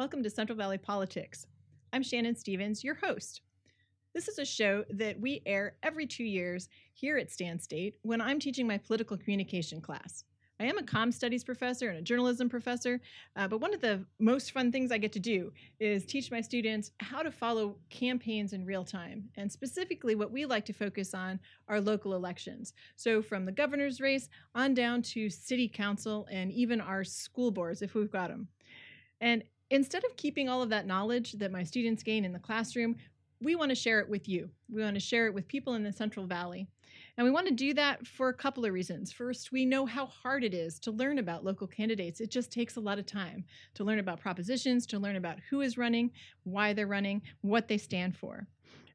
Welcome to Central Valley Politics. I'm Shannon Stevens, your host. This is a show that we air every two years here at Stan State when I'm teaching my political communication class. I am a com studies professor and a journalism professor, uh, but one of the most fun things I get to do is teach my students how to follow campaigns in real time. And specifically, what we like to focus on are local elections. So, from the governor's race on down to city council and even our school boards, if we've got them. And instead of keeping all of that knowledge that my students gain in the classroom, we want to share it with you. We want to share it with people in the Central Valley. And we want to do that for a couple of reasons. First, we know how hard it is to learn about local candidates. It just takes a lot of time to learn about propositions, to learn about who is running, why they're running, what they stand for.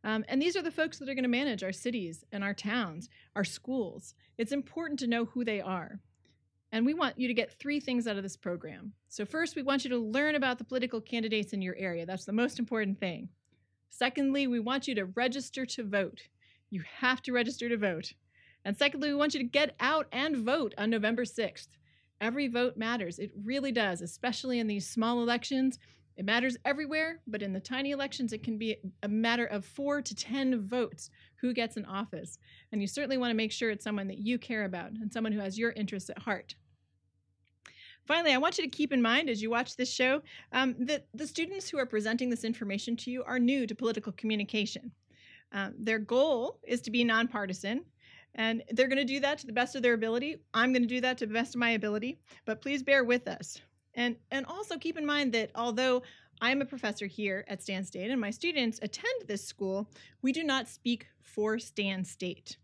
Um, and these are the folks that are going to manage our cities and our towns, our schools. It's important to know who they are. And we want you to get three things out of this program. So, first, we want you to learn about the political candidates in your area. That's the most important thing. Secondly, we want you to register to vote. You have to register to vote. And secondly, we want you to get out and vote on November 6th. Every vote matters. It really does, especially in these small elections. It matters everywhere, but in the tiny elections, it can be a matter of four to 10 votes who gets an office. And you certainly want to make sure it's someone that you care about and someone who has your interests at heart. Finally, I want you to keep in mind as you watch this show um, that the students who are presenting this information to you are new to political communication. Um, their goal is to be nonpartisan, and they're going to do that to the best of their ability. I'm going to do that to the best of my ability, but please bear with us. And, and also keep in mind that although I'm a professor here at Stan State and my students attend this school, we do not speak for Stan State.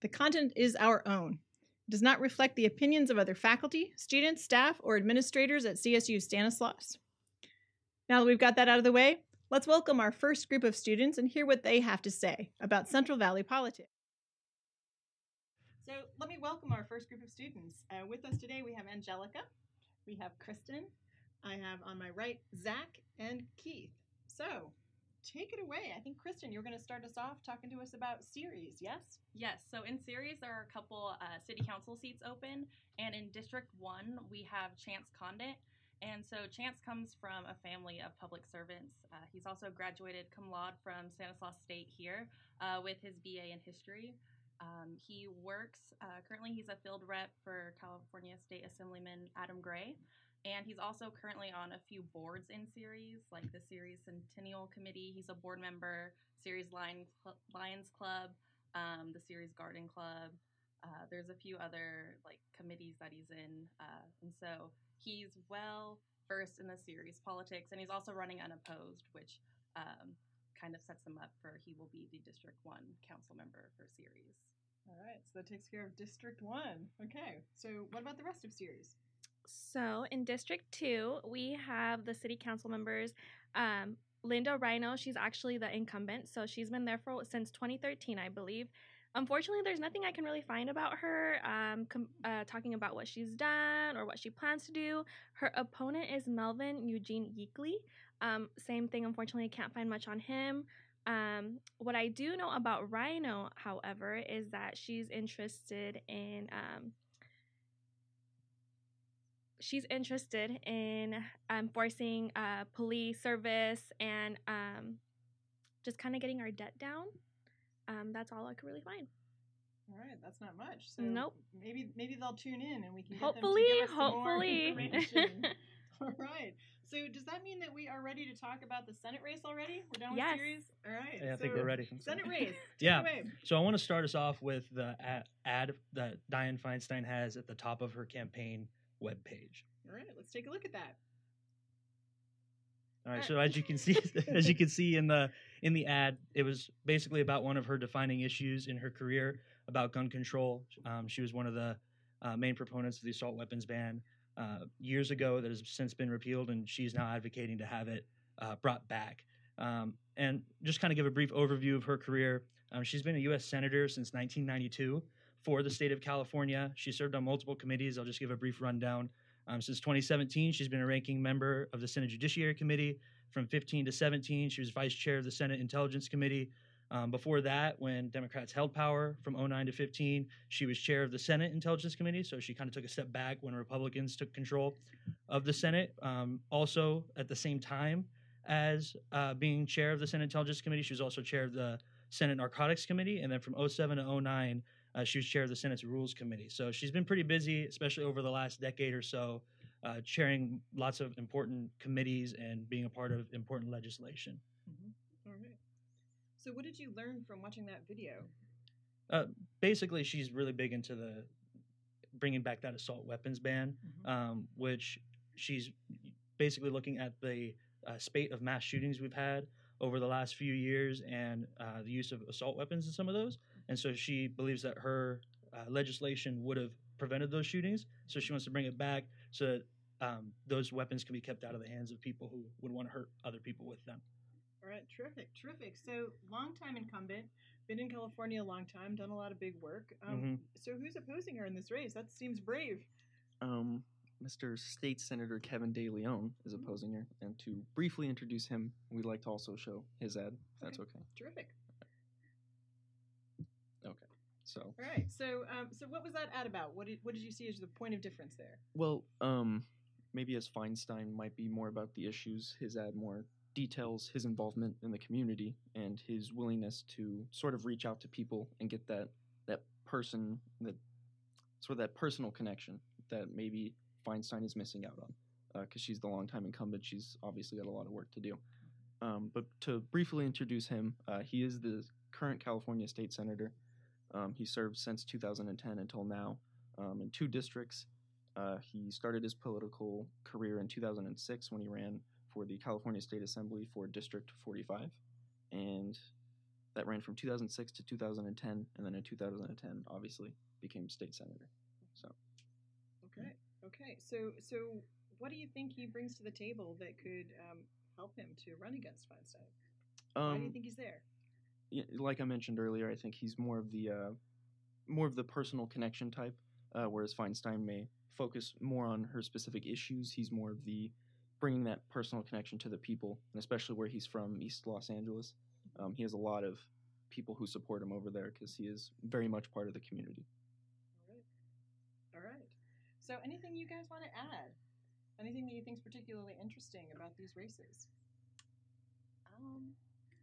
The content is our own. Does not reflect the opinions of other faculty, students, staff, or administrators at CSU Stanislaus. Now that we've got that out of the way, let's welcome our first group of students and hear what they have to say about Central Valley politics. So let me welcome our first group of students. Uh, with us today, we have Angelica, we have Kristen, I have on my right Zach and Keith. So take it away. I think Kristen, you're going to start us off talking to us about Ceres. Yes. Yes. So in Ceres, there are a couple uh, city council seats open, and in District One, we have Chance Condit. And so Chance comes from a family of public servants. Uh, he's also graduated cum laude from Stanislaus State here uh, with his BA in history. Um, he works, uh, currently, he's a field rep for California State Assemblyman Adam Gray. And he's also currently on a few boards in Ceres, like the Ceres Centennial Committee. He's a board member, Ceres Lion Cl- Lions Club, um, the Ceres Garden Club. Uh, there's a few other like committees that he's in, uh, and so he's well versed in the Ceres politics, and he's also running unopposed, which um, kind of sets him up for he will be the District One council member for Ceres. All right, so that takes care of District One. Okay, so what about the rest of Ceres? So in District 2, we have the city council members. Um, Linda Ryno, she's actually the incumbent, so she's been there for since 2013, I believe. Unfortunately, there's nothing I can really find about her, um, com- uh, talking about what she's done or what she plans to do. Her opponent is Melvin Eugene Yeakley. Um, same thing, unfortunately, I can't find much on him. Um, what I do know about Ryno, however, is that she's interested in um, she's interested in enforcing um, uh, police service and um, just kind of getting our debt down. Um, that's all I could really find. All right, that's not much. So nope. Maybe maybe they'll tune in and we can hopefully hopefully. all right. So does that mean that we are ready to talk about the Senate race already? We're done yes. with Ceres. All right. Yeah, I so think we're ready. Senate race. yeah. So I want to start us off with the ad that Dianne Feinstein has at the top of her campaign webpage. All right, let's take a look at that. All right, so as you can see, as you can see in the in the ad, it was basically about one of her defining issues in her career about gun control. Um, she was one of the uh, main proponents of the assault weapons ban uh, years ago that has since been repealed, and she's now advocating to have it uh, brought back. Um, and just kind of give a brief overview of her career. Um, she's been a U.S. senator since 1992 for the state of California. She served on multiple committees. I'll just give a brief rundown. Um, since 2017, she's been a ranking member of the Senate Judiciary Committee. From 15 to 17, she was vice chair of the Senate Intelligence Committee. Um, before that, when Democrats held power from 09 to 15, she was chair of the Senate Intelligence Committee. So she kind of took a step back when Republicans took control of the Senate. Um, also, at the same time as uh, being chair of the Senate Intelligence Committee, she was also chair of the Senate Narcotics Committee. And then from 07 to 09, uh, she was chair of the Senate's Rules Committee. So she's been pretty busy, especially over the last decade or so, uh, chairing lots of important committees and being a part of important legislation. Mm-hmm. All right. So, what did you learn from watching that video? Uh, basically, she's really big into the bringing back that assault weapons ban, Mhm. um, which she's basically looking at the uh, spate of mass shootings we've had over the last few years and uh, the use of assault weapons in some of those. And so she believes that her uh, legislation would have prevented those shootings. So she wants to bring it back so that um, those weapons can be kept out of the hands of people who would want to hurt other people with them. All right, terrific, terrific. So, longtime incumbent, been in California a long time, done a lot of big work. Um, Mhm. So, who's opposing her in this race? That seems brave. Um, Mr. State Senator Kevin De Leon is Mhm. opposing her, and to briefly introduce him, we'd like to also show his ad, if that's okay. Terrific. So, All right. So, um, so what was that ad about? What did what did you see as the point of difference there? well, um, maybe as Feinstein might be more about the issues, his ad more details his involvement in the community and his willingness to sort of reach out to people and get that that person that sort of that personal connection that maybe Feinstein is missing out on because she's the longtime incumbent. She's obviously got a lot of work to do. Um, but to briefly introduce him, uh, he is the current California state senator. Um, he served since 2010 until now um, in two districts. Uh, he started his political career in 2006 when he ran for the California State Assembly for District 45, and that ran from 2006 to 2010, and then in 2010, obviously, became state senator. So Okay. Okay. So, so what do you think he brings to the table that could um, help him to run against Feinstein? Why do you um, think he's there? Yeah, like I mentioned earlier, I think he's more of the uh, more of the personal connection type, uh, whereas Feinstein may focus more on her specific issues. He's more of the bringing that personal connection to the people, and especially where he's from, East Los Angeles. Um, he has a lot of people who support him over there because he is very much part of the community. All right. All right. So, anything you guys want to add? Anything that you think is particularly interesting about these races? Um,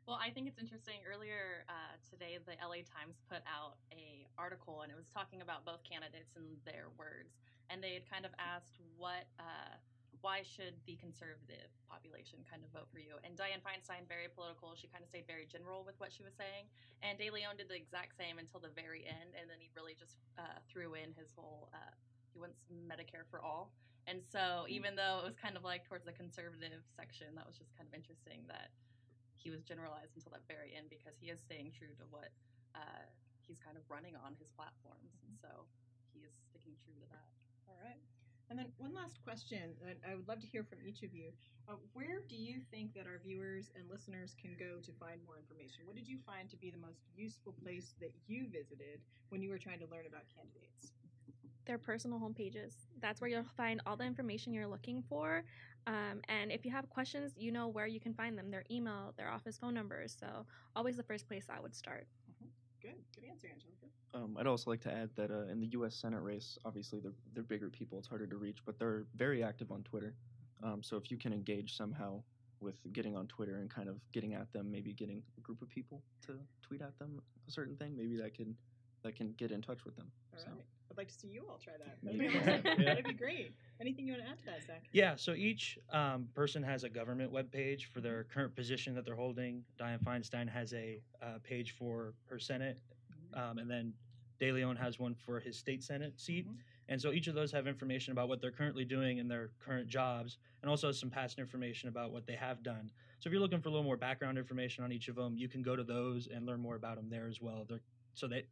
well, I think it's interesting. Earlier uh, today, the LA Times put out a article, and it was talking about both candidates and their words. And they had kind of asked what, uh, why should the conservative population kind of vote for you? And Dianne Feinstein, very political, she kind of stayed very general with what she was saying. And De Leon did the exact same until the very end, and then he really just uh, threw in his whole. Uh, he wants Medicare for all. And so, even though it was kind of like towards the conservative section, that was just kind of interesting that he was generalized until that very end because he is staying true to what uh, he's kind of running on his platforms. And so, he is sticking true to that. All right. And then one last question that I would love to hear from each of you. Uh, where do you think that our viewers and listeners can go to find more information? What did you find to be the most useful place that you visited when you were trying to learn about candidates? their personal homepages. That's where you'll find all the information you're looking for. Um, and if you have questions, you know where you can find them their email, their office phone numbers. So, always the first place I would start. Good. Good answer, Angelica. Um, I'd also like to add that uh, in the U.S. Senate race, obviously they're, they're bigger people; it's harder to reach, but they're very active on Twitter. Um, so if you can engage somehow with getting on Twitter and kind of getting at them, maybe getting a group of people to tweet at them a certain thing, maybe that can that can get in touch with them. All so. right. I'd like to see you all try that. That'd be, awesome. Yeah. That'd be great. Anything you want to add to that, Zach? Yeah, so each um, person has a government web page for their current position that they're holding. Dianne Feinstein has a uh, page for her Senate, um, and then De Leon has one for his state Senate seat. Mhm. And so each of those have information about what they're currently doing in their current jobs, and also some past information about what they have done. So if you're looking for a little more background information on each of them, you can go to those and learn more about them there as well. They're, so they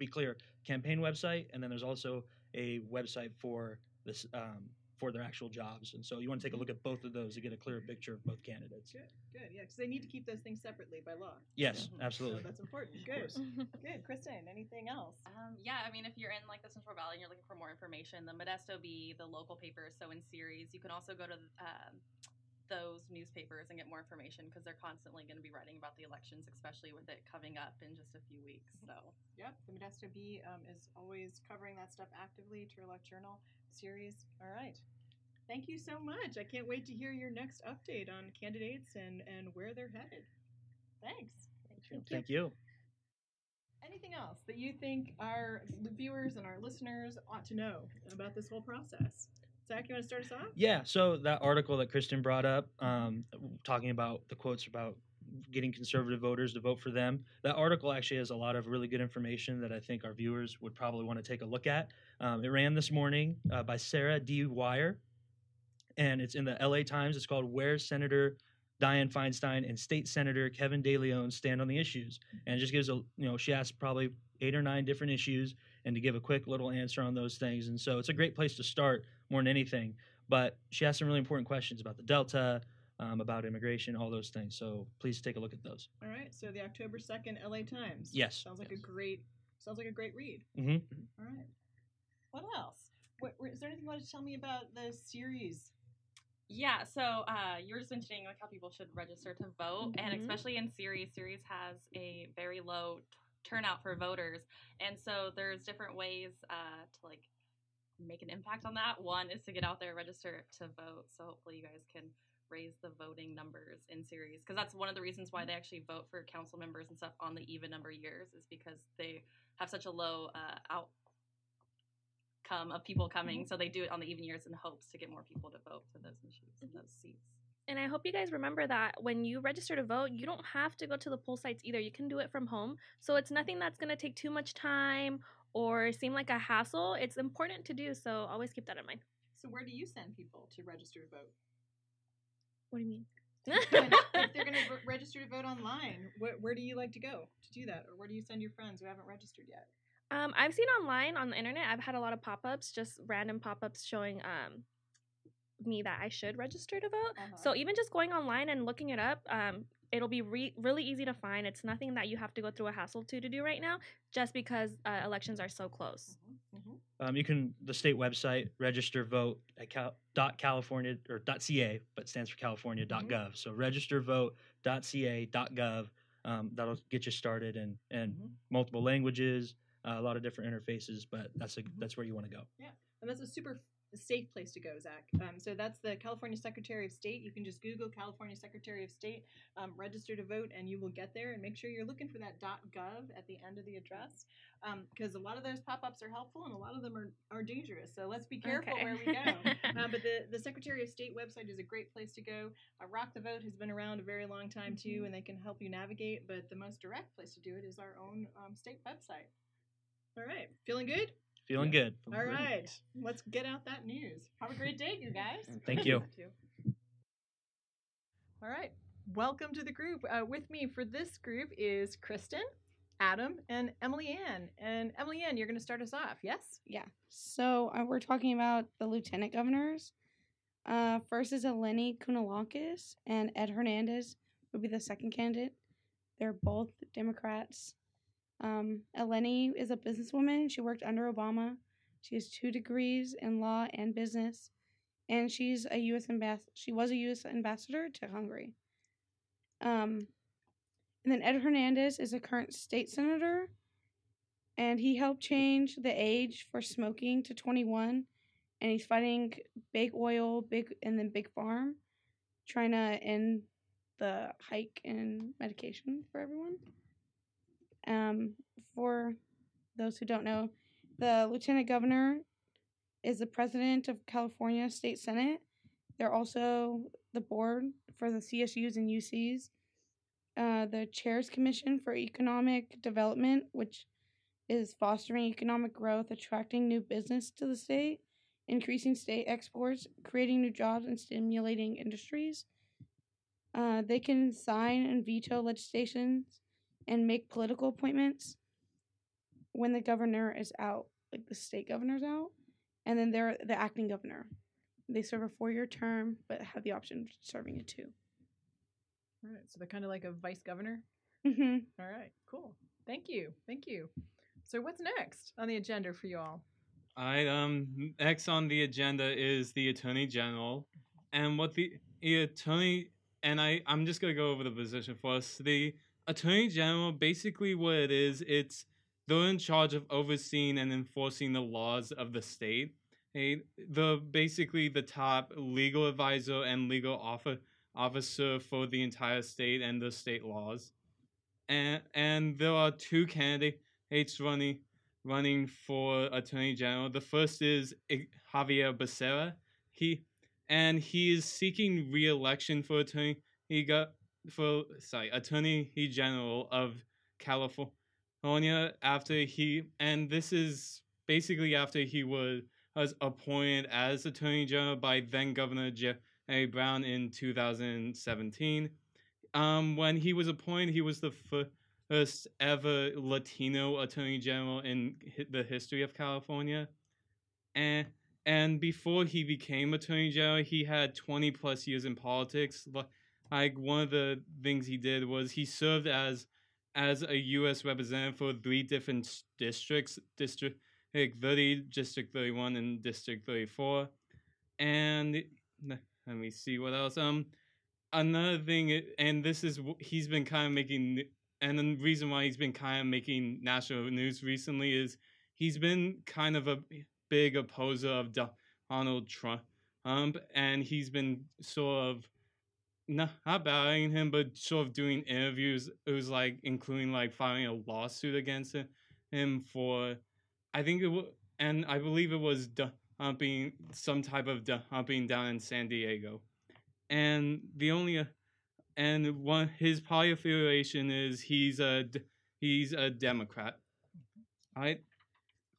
be clear, campaign website, and then there's also a website for this um, for their actual jobs. And so you want to take a look at both of those to get a clearer picture of both candidates. Good. Good. Yeah, because they need to keep those things separately by law. Yes, Mhm. So absolutely. that's important. Good. Good. Kristen, anything else? Um, yeah, I mean, if you're in like the Central Valley and you're looking for more information, the Modesto Bee, the local papers, so in Ceres, you can also go to um, those newspapers and get more information because they're constantly going to be writing about the elections, especially with it coming up in just a few weeks. So, Yep, the Modesto Bee um, is always covering that stuff actively. Turlock Journal Ceres. All right. Thank you so much. I can't wait to hear your next update on candidates and, and where they're headed. Thanks. Thank you. Thank you. Anything else that you think our viewers and our listeners ought to know about this whole process? Zach, you want to start us off? Yeah. So that article that Kristen brought up, um, talking about the quotes about getting conservative voters to vote for them. That article actually has a lot of really good information that I think our viewers would probably want to take a look at. Um, it ran this morning uh, by Sarah D. Wire, and it's in the LA Times. It's called Where Senator Dianne Feinstein and State Senator Kevin De Leon Stand on the Issues. And it just gives a, you know, she asks probably eight or nine different issues and to give a quick little answer on those things. And so it's a great place to start more than anything. But she asked some really important questions about the Delta, um, about immigration, all those things. So please take a look at those. All right. So the October second, LA Times. Yes. Sounds like yes. a great. Sounds like a great read. hmm All right. What else? What, is there anything you want to tell me about the Ceres? yeah, so uh, you were just mentioning like how people should register to vote, and Mhm. especially in Ceres, Ceres has a very low t- turnout for voters, and so there's different ways uh, to like make an impact on that. One is to get out there, register to vote. So hopefully you guys can raise the voting numbers in Ceres because that's one of the reasons why they actually vote for council members and stuff on the even number years is because they have such a low uh, outcome of people coming. So they do it on the even years in hopes to get more people to vote for those issues and those seats. And I hope you guys remember that when you register to vote, you don't have to go to the poll sites either. You can do it from home. So it's nothing that's going to take too much time or seem like a hassle. It's important to do. So always keep that in mind. So where do you send people to register to vote? What do you mean? If they're going to re- register to vote online, where, where do you like to go to do that, or where do you send your friends who haven't registered yet? Um, I've seen online on the internet. I've had a lot of pop-ups, just random pop-ups showing um me that I should register to vote. Uh-huh. So even just going online and looking it up, um, it'll be re- really easy to find. It's nothing that you have to go through a hassle to to do right now, just because uh, elections are so close. Mhm. Um, you can the state website register vote at cal, dot california or dot ca, but stands for California dot Mhm. gov. So register vote dot ca dot gov. Um, that'll get you started and and Mhm. multiple languages, uh, a lot of different interfaces. But that's a, Mhm. that's where you want to go. Yeah, and that's a super f- safe place to go, Zach. Um, so that's the California Secretary of State. You can just Google California Secretary of State, um, register to vote, and you will get there. And make sure you're looking for that .gov at the end of the address, because a lot of those pop-ups are helpful and a lot of them are, are dangerous. So let's be careful Okay. where we go. um, but the, the Secretary of State website is a great place to go. Uh, Rock the Vote has been around a very long time too, Mhm. and they can help you navigate. But the most direct place to do it is our own um, state website. All right, feeling good? Feeling Yeah. good. All right, let's get out that news. Have a great day, you guys. Thank you. All right, welcome to the group. Uh, with me for this group is Kristen, Adam, and Emily Ann. And Emily Ann, you're going to start us off, yes? Yeah. So uh, we're talking about the lieutenant governors. Uh, first is Eleni Kounalakis, and Ed Hernandez would be the second candidate. They're both Democrats. Um, Eleni is a businesswoman. She worked under Obama. She has two degrees in law and business, and she's a U.S. ambas- She was a U.S. ambassador to Hungary. Um, and then Ed Hernandez is a current state senator and he helped change the age for smoking to 21 and he's fighting big oil big and then big farm trying to end the hike in medication for everyone um, for those who don't know the lieutenant governor is the president of california state senate they're also the board for the csus and ucs uh, the chairs commission for economic development which is fostering economic growth, attracting new business to the state, increasing state exports, creating new jobs, and stimulating industries. Uh, they can sign and veto legislations and make political appointments when the governor is out, like the state governor's out, and then they're the acting governor. They serve a four year term, but have the option of serving a two. All right, so they're kind of like a vice governor. Mm-hmm. All right, cool. Thank you. Thank you. So, what's next on the agenda for you all? I um next on the agenda is the Attorney General, and what the, the Attorney and I I'm just gonna go over the position for us. The attorney general, basically, what it is, it's they're in charge of overseeing and enforcing the laws of the state. Hey, the basically the top legal advisor and legal offer, officer for the entire state and the state laws. And and there are two candidates running running for attorney general. The first is Xavier Becerra. He and he is seeking re-election for attorney. He got for sorry attorney general of California after he and this is basically after he was was appointed as attorney general by then Governor Jerry Brown in 2017. Um, when he was appointed, he was the first ever Latino attorney general in the history of California, and and before he became attorney general, he had 20 plus years in politics. Li- Like one of the things he did was he served as as a U.S. representative for three different districts, district 30, district 31, and district 34. And let me see what else. Um, another thing, and this is he's been kind of making, and the reason why he's been kind of making national news recently is he's been kind of a big opposer of Donald Trump, um, and he's been sort of not, not bowing him, but sort of doing interviews. It was like including like filing a lawsuit against him, for, I think it was, and I believe it was dumping some type of dumping down in San Diego, and the only, uh, and one his party affiliation is he's a he's a Democrat, right?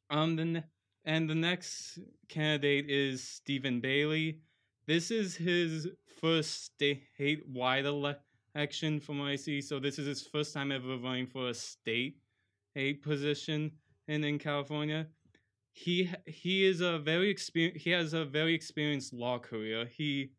Um, the and the next candidate is Steven Bailey. This is his first statewide election from what I see. So this is his first time ever running for a state a position in, in California. He he is a very experienced. He has a very experienced law career. He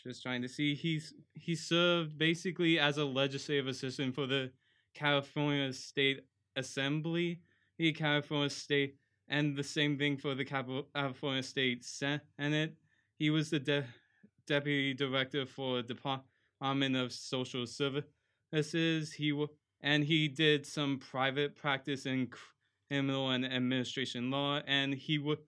just trying to see. He's he served basically as a legislative assistant for the California State Assembly, the California State, and the same thing for the California State Senate. He was the de- deputy director for Department of Social Services. He w- and he did some private practice in criminal and administration law, and he would.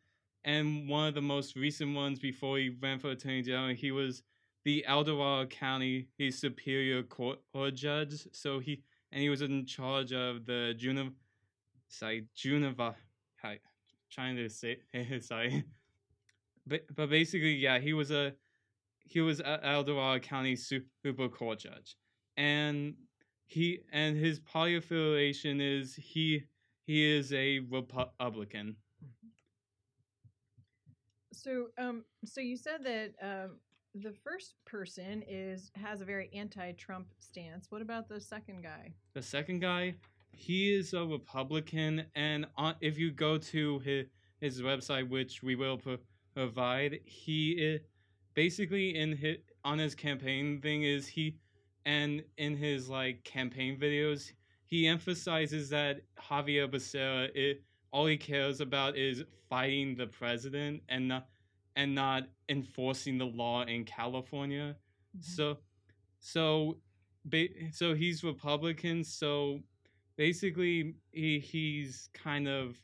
And one of the most recent ones before he ran for attorney general, he was the El Dorado County his Superior Court, judge. So he and he was in charge of the Juniva, sorry, Juniva, trying to say, sorry, but but basically, yeah, he was a he was a El Dorado County Super Court judge, and he and his party affiliation is he he is a Republican. So, um, so you said that um, the first person is has a very anti-Trump stance. What about the second guy? The second guy, he is a Republican, and on, if you go to his his website, which we will pro- provide, he is basically in his on his campaign thing is he, and in his like campaign videos, he emphasizes that Xavier Becerra, it, all he cares about is fighting the president and not and not enforcing the law in California. Mm-hmm. So, so, so he's Republican. So basically, he he's kind of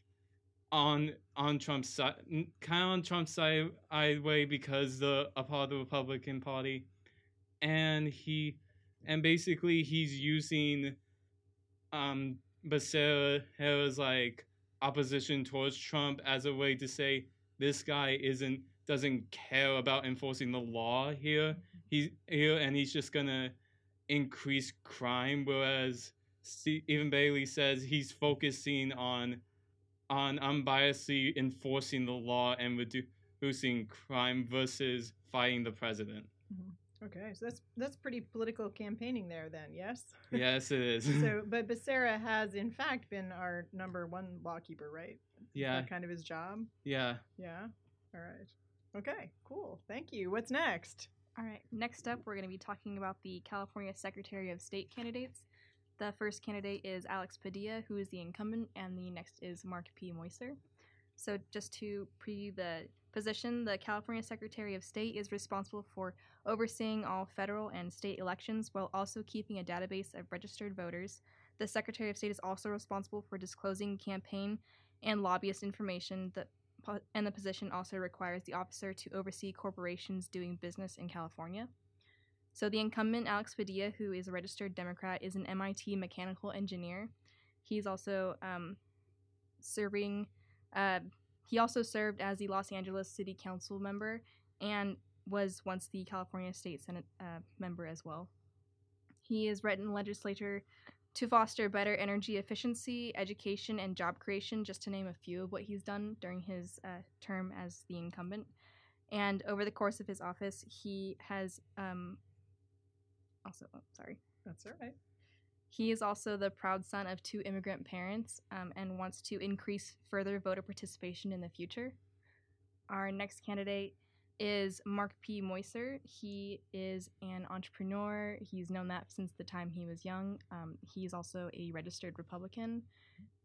on on Trump's side, kind of on Trump's side I way because the a part of the Republican Party, and he and basically he's using um Becerra's like opposition towards Trump as a way to say this guy isn't doesn't care about enforcing the law here. He's here and he's just gonna increase crime, whereas Steven Bailey says he's focusing on on unbiasedly enforcing the law and reducing crime versus fighting the president. Mm-hmm. Okay, so that's that's pretty political campaigning there, then. Yes. Yes, it is. so, but Becerra has in fact been our number one lawkeeper, right? Yeah, that kind of his job. yeah. Yeah. All right. Okay. Cool. Thank you. What's next? All right, next up, we're going to be talking about the California Secretary of State candidates. The first candidate is Alex Padilla, who is the incumbent, and the next is Mark P. Meuser. So, just to preview the position, the California Secretary of State is responsible for overseeing all federal and state elections while also keeping a database of registered voters. The Secretary of State is also responsible for disclosing campaign and lobbyist information. Po- and the position also requires the officer to oversee corporations doing business in California. So, the incumbent, Alex Padilla, who is a registered Democrat, is an MIT mechanical engineer. He's also um, serving, uh, he also served as the Los Angeles City Council member and was once the California State Senate uh, member as well. He has written legislature to foster better energy efficiency, education, and job creation, just to name a few of what he's done during his uh, term as the incumbent. And over the course of his office, he has um, also, oh, sorry, That's all right. he is also the proud son of two immigrant parents um, and wants to increase further voter participation in the future. Our next candidate is Mark P. Meuser. He is an entrepreneur. He's known that since the time he was young. Um, he's also a registered Republican,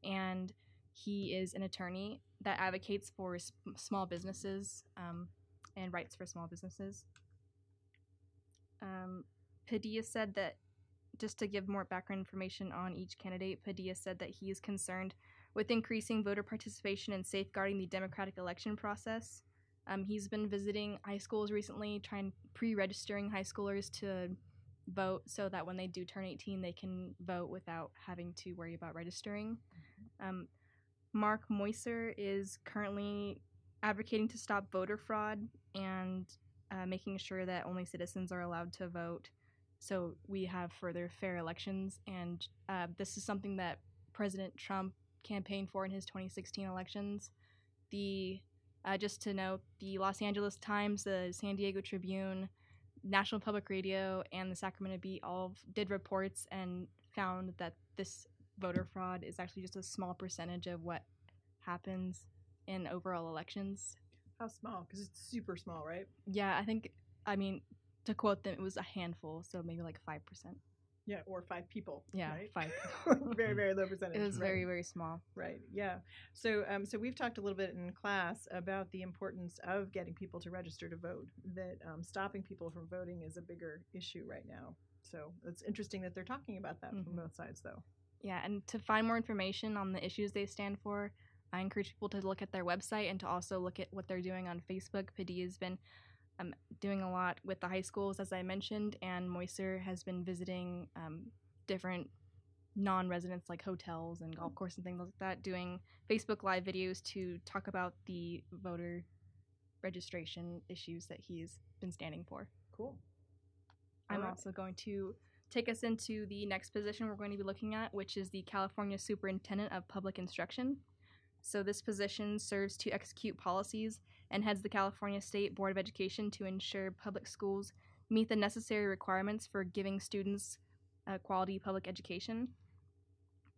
and he is an attorney that advocates for small businesses um, and rights for small businesses. Um, Padilla said that just to give more background information on each candidate, Padilla said that he is concerned with increasing voter participation and safeguarding the democratic election process. Um, he's been visiting high schools recently, trying pre-registering high schoolers to vote so that when they do turn 18, they can vote without having to worry about registering. Um, Mark Meuser is currently advocating to stop voter fraud and uh, making sure that only citizens are allowed to vote so we have further fair elections. And uh, this is something that President Trump campaigned for in his 2016 elections. The uh, just to note, the Los Angeles Times, the San Diego Tribune, National Public Radio, and the Sacramento Bee all did reports and found that this voter fraud is actually just a small percentage of what happens in overall elections. How small? Because it's super small, right? Yeah, I think, I mean, to quote them, it was a handful, so maybe like 5%. Yeah, or five people. Yeah, right? five. very, very low percentage. It was right. very, very small. Right. Yeah. So, um, so we've talked a little bit in class about the importance of getting people to register to vote. That um, stopping people from voting is a bigger issue right now. So it's interesting that they're talking about that from Mhm. both sides, though. Yeah, and to find more information on the issues they stand for, I encourage people to look at their website and to also look at what they're doing on Facebook. Padilla's been doing a lot with the high schools, as I mentioned, and Meuser has been visiting um, different non-residents like hotels and golf courses and things like that, doing Facebook Live videos to talk about the voter registration issues that he's been standing for. Cool. I'm Alright. also going to take us into the next position we're going to be looking at, which is the California Superintendent of Public Instruction. So, this position serves to execute policies and heads the California State Board of Education to ensure public schools meet the necessary requirements for giving students a quality public education.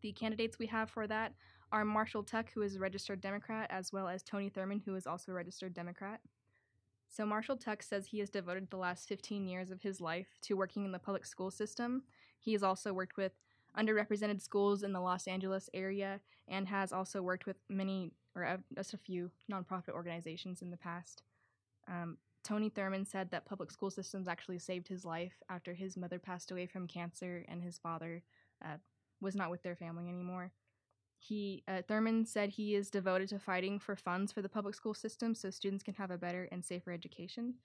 The candidates we have for that are Marshall Tuck, who is a registered Democrat, as well as Tony Thurmond, who is also a registered Democrat. So, Marshall Tuck says he has devoted the last 15 years of his life to working in the public school system. He has also worked with underrepresented schools in the Los Angeles area and has also worked with many, or uh, just a few, nonprofit organizations in the past. Um, Tony Thurmond said that public school systems actually saved his life after his mother passed away from cancer and his father uh, was not with their family anymore. He uh, Thurmond said he is devoted to fighting for funds for the public school system so students can have a better and safer education.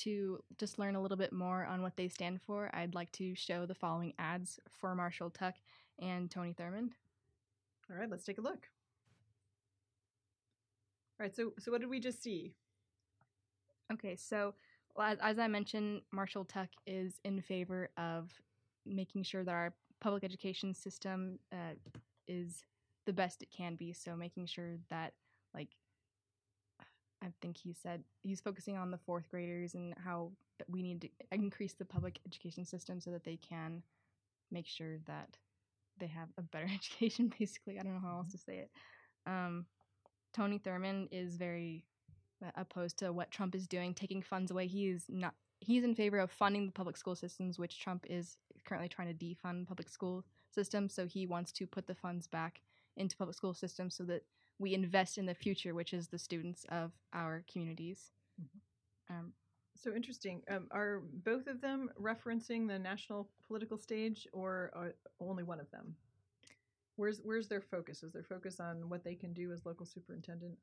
To just learn a little bit more on what they stand for, I'd like to show the following ads for Marshall Tuck and Tony Thurmond. All right, let's take a look. All right. So, so what did we just see? Okay, so as, as I mentioned, Marshall Tuck is in favor of making sure that our public education system uh, is the best it can be. So making sure that, like, I think he said he's focusing on the fourth graders and how that we need to increase the public education system so that they can make sure that they have a better education. Basically, I don't know how else to say it. Um, Tony Thurmond is very uh, opposed to what Trump is doing, taking funds away. He is not. He's in favor of funding the public school systems, which Trump is currently trying to defund public school systems. So he wants to put the funds back into public school systems so that we invest in the future, which is the students of our communities. Um, So interesting. Um, are both of them referencing the national political stage, or are only one of them? Where's Where's their focus? Is their focus on what they can do as local superintendent?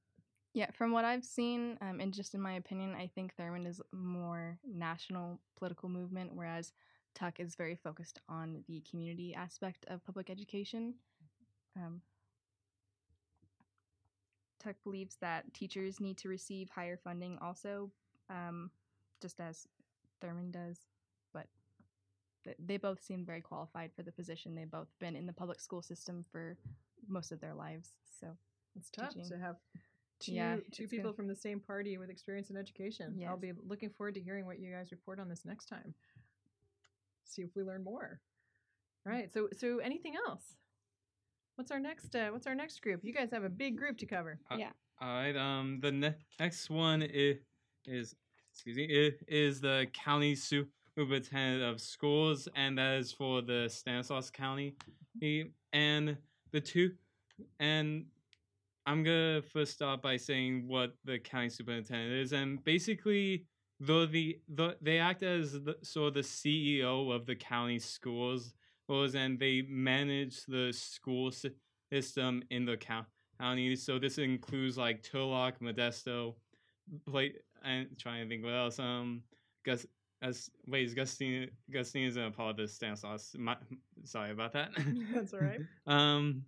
Yeah, from what I've seen, um, and just in my opinion, I think Thurmond is more national political movement, whereas Tuck is very focused on the community aspect of public education. Um, Tuck believes that teachers need to receive higher funding, also, um, just as Thurmond does. But th- they both seem very qualified for the position. They've both been in the public school system for most of their lives. So It's tough Teaching. to have two Yeah, two people good. from the same party with experience in education. I'll be looking forward to hearing what you guys report on this next time. See if we learn more. All right. So so anything else? What's our next uh, What's our next group? You guys have a big group to cover. Uh, Yeah. All right. Um, the ne- next one is, is excuse me i- is the county superintendent of schools, and that is for the Stanislaus County. And the two, and I'm gonna first start by saying what the county superintendent is, and basically, though the, the they act as the, sort of the CEO of the county schools, schools, and they manage the school system in the county. So this includes like Turlock, Modesto, play and trying to think what else. Um, Gus, as wait, is Gustine Gustine is a part of the Stanislaus. My, sorry about that. That's all right. um,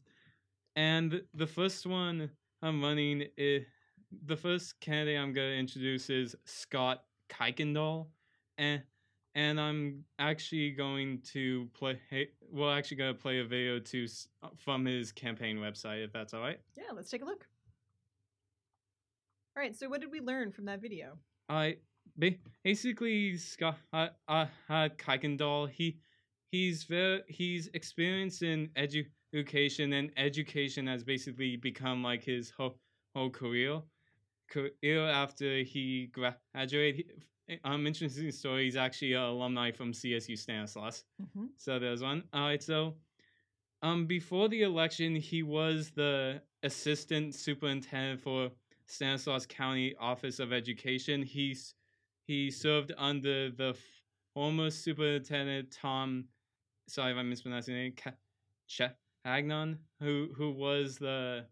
and the first one I'm running is the first candidate I'm gonna introduce is Scott Kuykendall, and and I'm actually going to play. We're actually gonna play a video to from his campaign website, if that's all right. Yeah. Let's take a look. All right. So what did we learn from that video? I basically Scott uh, uh, uh Kuykendall, he he's very he's experienced in edu- education and education has basically become like his whole whole career career after he graduated. He, um, interesting story. He's actually an alumni from CSU Stanislaus. Mm-hmm. So there's one. All right. So, um, before the election, he was the assistant superintendent for Stanislaus County Office of Education. He's he served under the former superintendent Tom. Sorry if I'm mispronouncing. Ca- Changnon, who who was the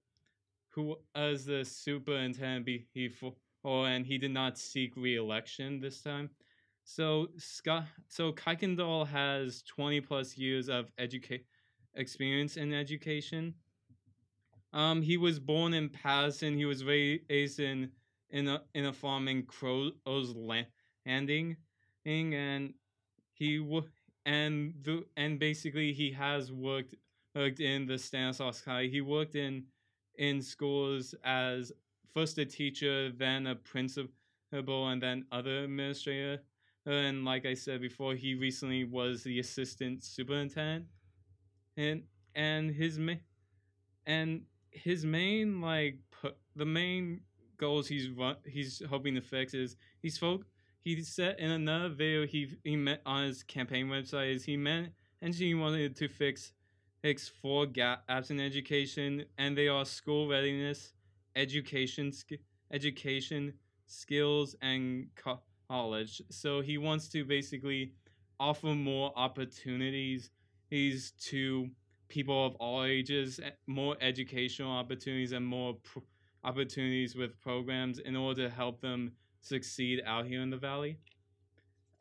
who was the superintendent before, and he did not seek re-election this time. So Scott, so Kuykendall has 20 plus years of educate experience in education. Um, he was born in Patterson. He was raised in in a in a farm in Crow's Landing, and he w- and the and basically he has worked worked in the Stanislaus County. He worked in in schools as first a teacher, then a principal, and then other administrator. And like I said before, he recently was the assistant superintendent, and and his ma- and his main like pu- the main goals he's he's hoping to fix is he's folk he said in another video he he met on his campaign website is he meant and he wanted to fix fix four gaps in education and they are school readiness education education skills and co- college. So he wants to basically offer more opportunities to people of all ages eh, more educational opportunities and more opportunities with programs in order to help them succeed out here in the valley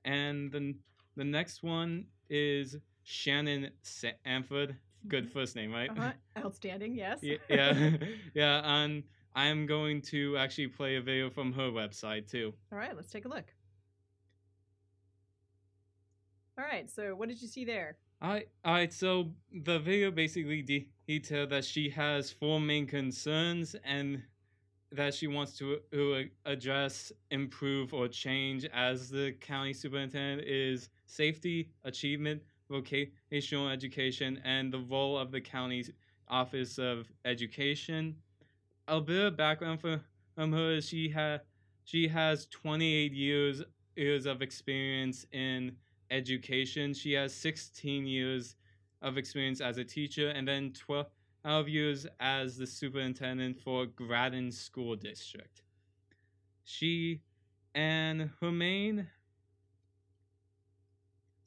and then the next one is shannon sanford good first name right Uh-huh. Outstanding. Yes. yeah, yeah, yeah. And I'm going to actually play a video from her website too. All right. Let's take a look. All right. So what did you see there? I, alright. So the video basically de- detailed that she has four main concerns and that she wants to uh, address, improve, or change as the county superintendent is safety, achievement, vocational education, and the role of the county's office of education. A bit of background for from her is she had she has 28 years years of experience in education. She has 16 years of experience as a teacher, and then 12 of years as the superintendent for Gratton School District. She and her main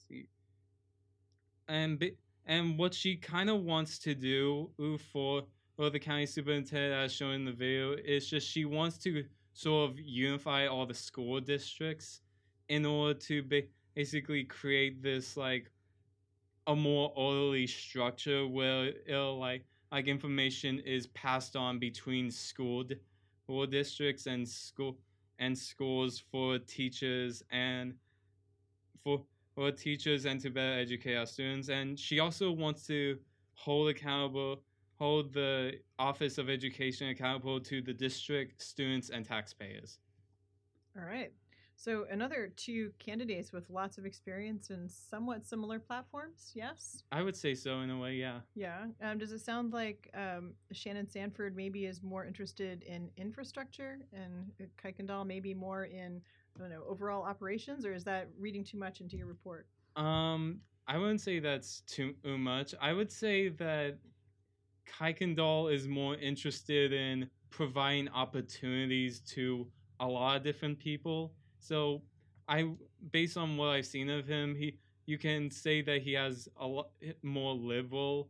see and and what she kind of wants to do for for the county superintendent as shown in the video is just she wants to sort of unify all the school districts in order to ba- basically create this like a more orderly structure where it'll like like information is passed on between school school districts and school and schools for teachers and for for teachers and to better educate our students and she also wants to hold accountable hold the office of education accountable to the district students and taxpayers All right. So another two candidates with lots of experience in somewhat similar platforms. Yes. i would say so in a way yeah Yeah. Um, does it sound like um, Shannon Sanford maybe is more interested in infrastructure and uh, Kuykendall maybe more in I don't know overall operations, or is that reading too much into your report? Um, I wouldn't say that's too much. I would say that Kuykendall is more interested in providing opportunities to a lot of different people. So I, based on what I've seen of him, he you can say that he has a lot eh, more liberal,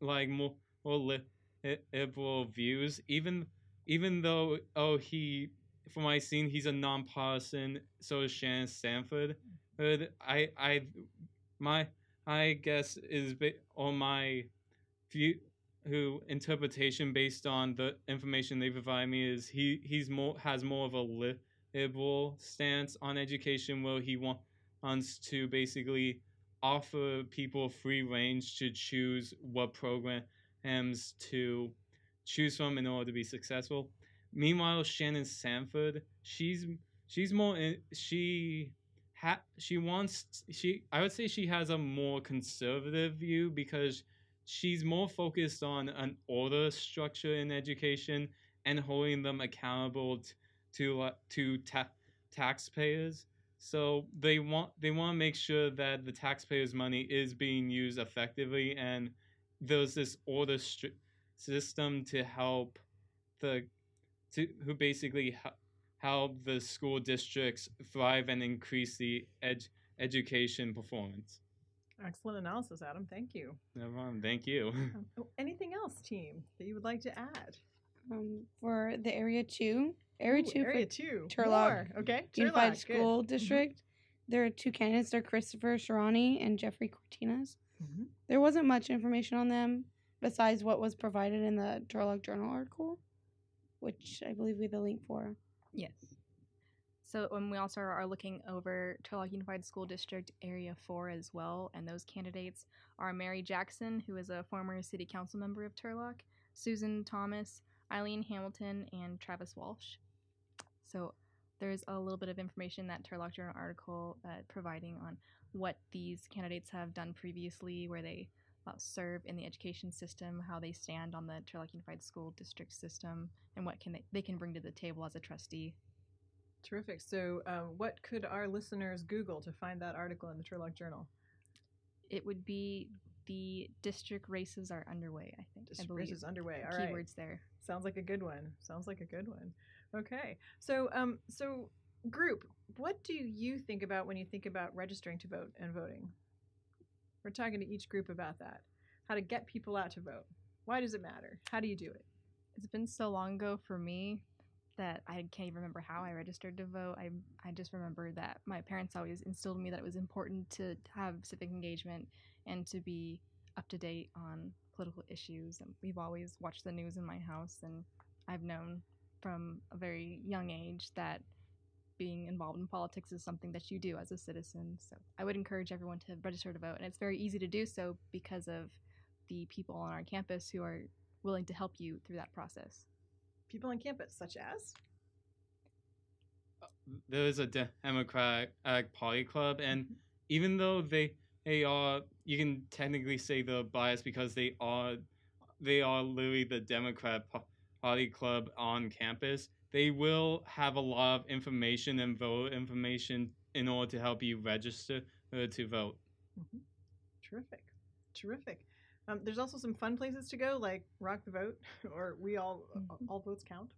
like more more li- eh, liberal views. Even even though oh he from my scene he's a nonpartisan. So is Shannon Sanford. I I my I guess is ba- on my view who interpretation based on the information they provide me is he he's more has more of a li- liberal stance on education where he wa- wants to basically offer people free range to choose what programs to choose from in order to be successful. Meanwhile, Shannon Sanford, she's she's more in, she ha, she wants she I would say she has a more conservative view because she's more focused on an order structure in education and holding them accountable t- to uh, to ta- taxpayers. So they want they want to make sure that the taxpayers' money is being used effectively, and there's this order stri- system to help the to who basically h- help the school districts thrive and increase the ed- education performance. Excellent analysis, Adam. Thank you. No problem. Thank you. Um, oh, anything else, team, that you would like to add? Um, for the area two, area Ooh, two, area two. Turlock More. Okay. Unified good. School District. There are two candidates. They're Christopher Sharani and Jeffrey Cortinas. Mhm. There wasn't much information on them besides what was provided in the Turlock Journal article, which I believe we have the link for. Yes. So um, we also are looking over Turlock Unified School District Area 4 as well, and those candidates are Mary Jackson, who is a former city council member of Turlock, Susan Thomas, Eileen Hamilton, and Travis Walsh. So there's a little bit of information that Turlock Journal article uh, providing on what these candidates have done previously, where they uh, serve in the education system, how they stand on the Turlock Unified School District system, and what can they, they can bring to the table as a trustee. Terrific. So, uh, what could our listeners Google to find that article in the Turlock Journal? It would be the district races are underway. I think. District believe. races underway. All right. Keywords there. Sounds like a good one. Sounds like a good one. Okay. So, um, so group, what do you think about when you think about registering to vote and voting? We're talking to each group about that. How to get people out to vote. Why does it matter? How do you do it? It's been so long ago for me that I can't even remember how I registered to vote. I I just remember that my parents always instilled in me that it was important to have civic engagement and to be up to date on political issues. And we've always watched the news in my house, and I've known from a very young age that being involved in politics is something that you do as a citizen. So I would encourage everyone to register to vote, and it's very easy to do so because of the people on our campus who are willing to help you through that process. People on campus, such as uh, there is a Democratic Party club, and mm-hmm. even though they they are, you can technically say they're biased because they are they are literally the Democrat Pa- Party club on campus. They will have a lot of information and vote information in order to help you register uh, to vote. terrific, terrific. Um, there's also some fun places to go, like Rock the Vote, or We All All Votes Count.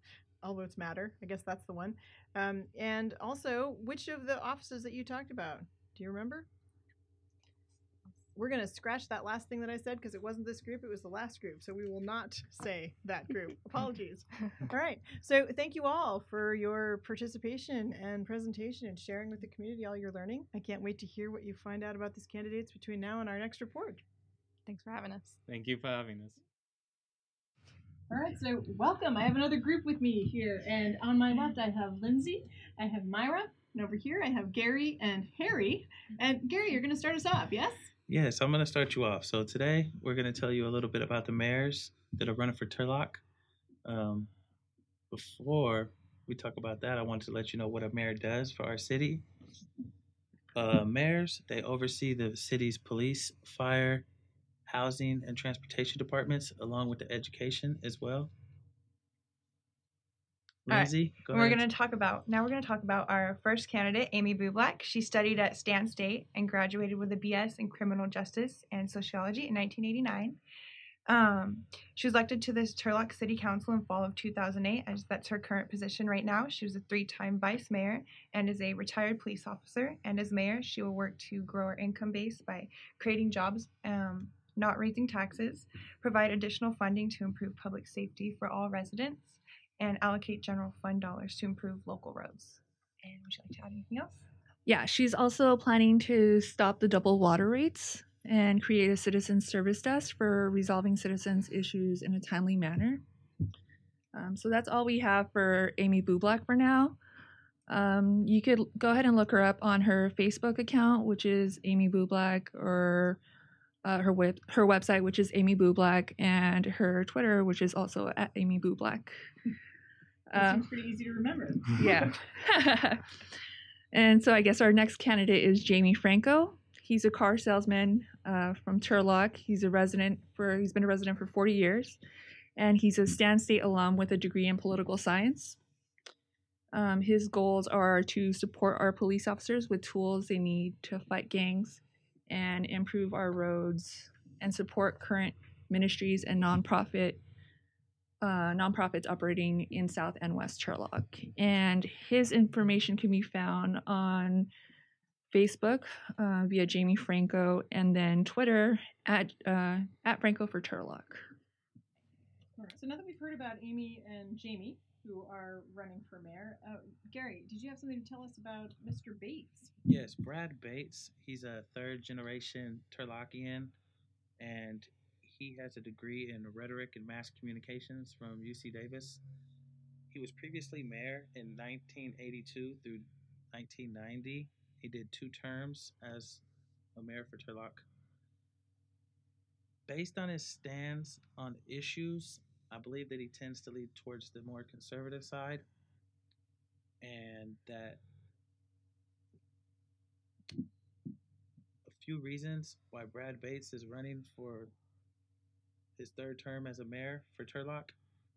All votes matter. I guess that's the one. Um, and also, which of the offices that you talked about? Do you remember? We're going to scratch that last thing that I said because it wasn't this group, it was the last group. So we will not say that group. Apologies. all right. So thank you all for your participation and presentation and sharing with the community all your learning. I can't wait to hear what you find out about these candidates between now and our next report. Thanks for having us. Thank you for having us. All right, so welcome. I have another group with me here, and on my left I have Lindsay, I have Myra, and over here I have Gary and Harry. And Gary, you're going to start us off, yes? Yes, I'm going to start you off. So today we're going to tell you a little bit about the mayors that are running for Turlock. Um, before we talk about that, I wanted to let you know what a mayor does for our city. Uh, mayors, they oversee the city's police, fire, housing, and transportation departments, along with the education as well. All right. Go we're going to talk about now. We're going to talk about our first candidate, Amy Bublak. She studied at Stan State and graduated with a BS in criminal justice and sociology in 1989. Um, she was elected to this Turlock City Council in fall of 2008, as that's her current position right now. She was a three-time vice mayor and is a retired police officer. And as mayor, she will work to grow her income base by creating jobs, um, not raising taxes, provide additional funding to improve public safety for all residents, and allocate general fund dollars to improve local roads. And would you like to add anything else? Yeah, she's also planning to stop the double water rates and create a citizen service desk for resolving citizens' issues in a timely manner. Um, so that's all we have for Amy Bublak for now. Um, you could go ahead and look her up on her Facebook account, which is Amy Bublak, or uh, her web her website, which is Amy Bublak, and her Twitter, which is also at Amy Bublak. That Um, seems pretty easy to remember. yeah. and so I guess our next candidate is Jamie Franco. He's a car salesman uh, from Turlock. He's a resident for he's been a resident for 40 years, and he's a Stan State alum with a degree in political science. Um, his goals are to support our police officers with tools they need to fight gangs and improve our roads and support current ministries and nonprofit uh, nonprofits operating in South and West Turlock. And his information can be found on Facebook uh, via Jamie Franco, and then Twitter at uh, at Franco for Turlock. All right, so now that we've heard about Amy and Jamie, who are running for mayor, uh, Gary, did you have something to tell us about Mr. Bates? Yes, Brad Bates. He's a third generation Turlockian, and he has a degree in rhetoric and mass communications from UC Davis. He was previously mayor in 1982 through 1990. He did two terms as a mayor for Turlock. Based on his stance on issues, I believe that he tends to lead towards the more conservative side, and that a few reasons why Brad Bates is running for his third term as a mayor for Turlock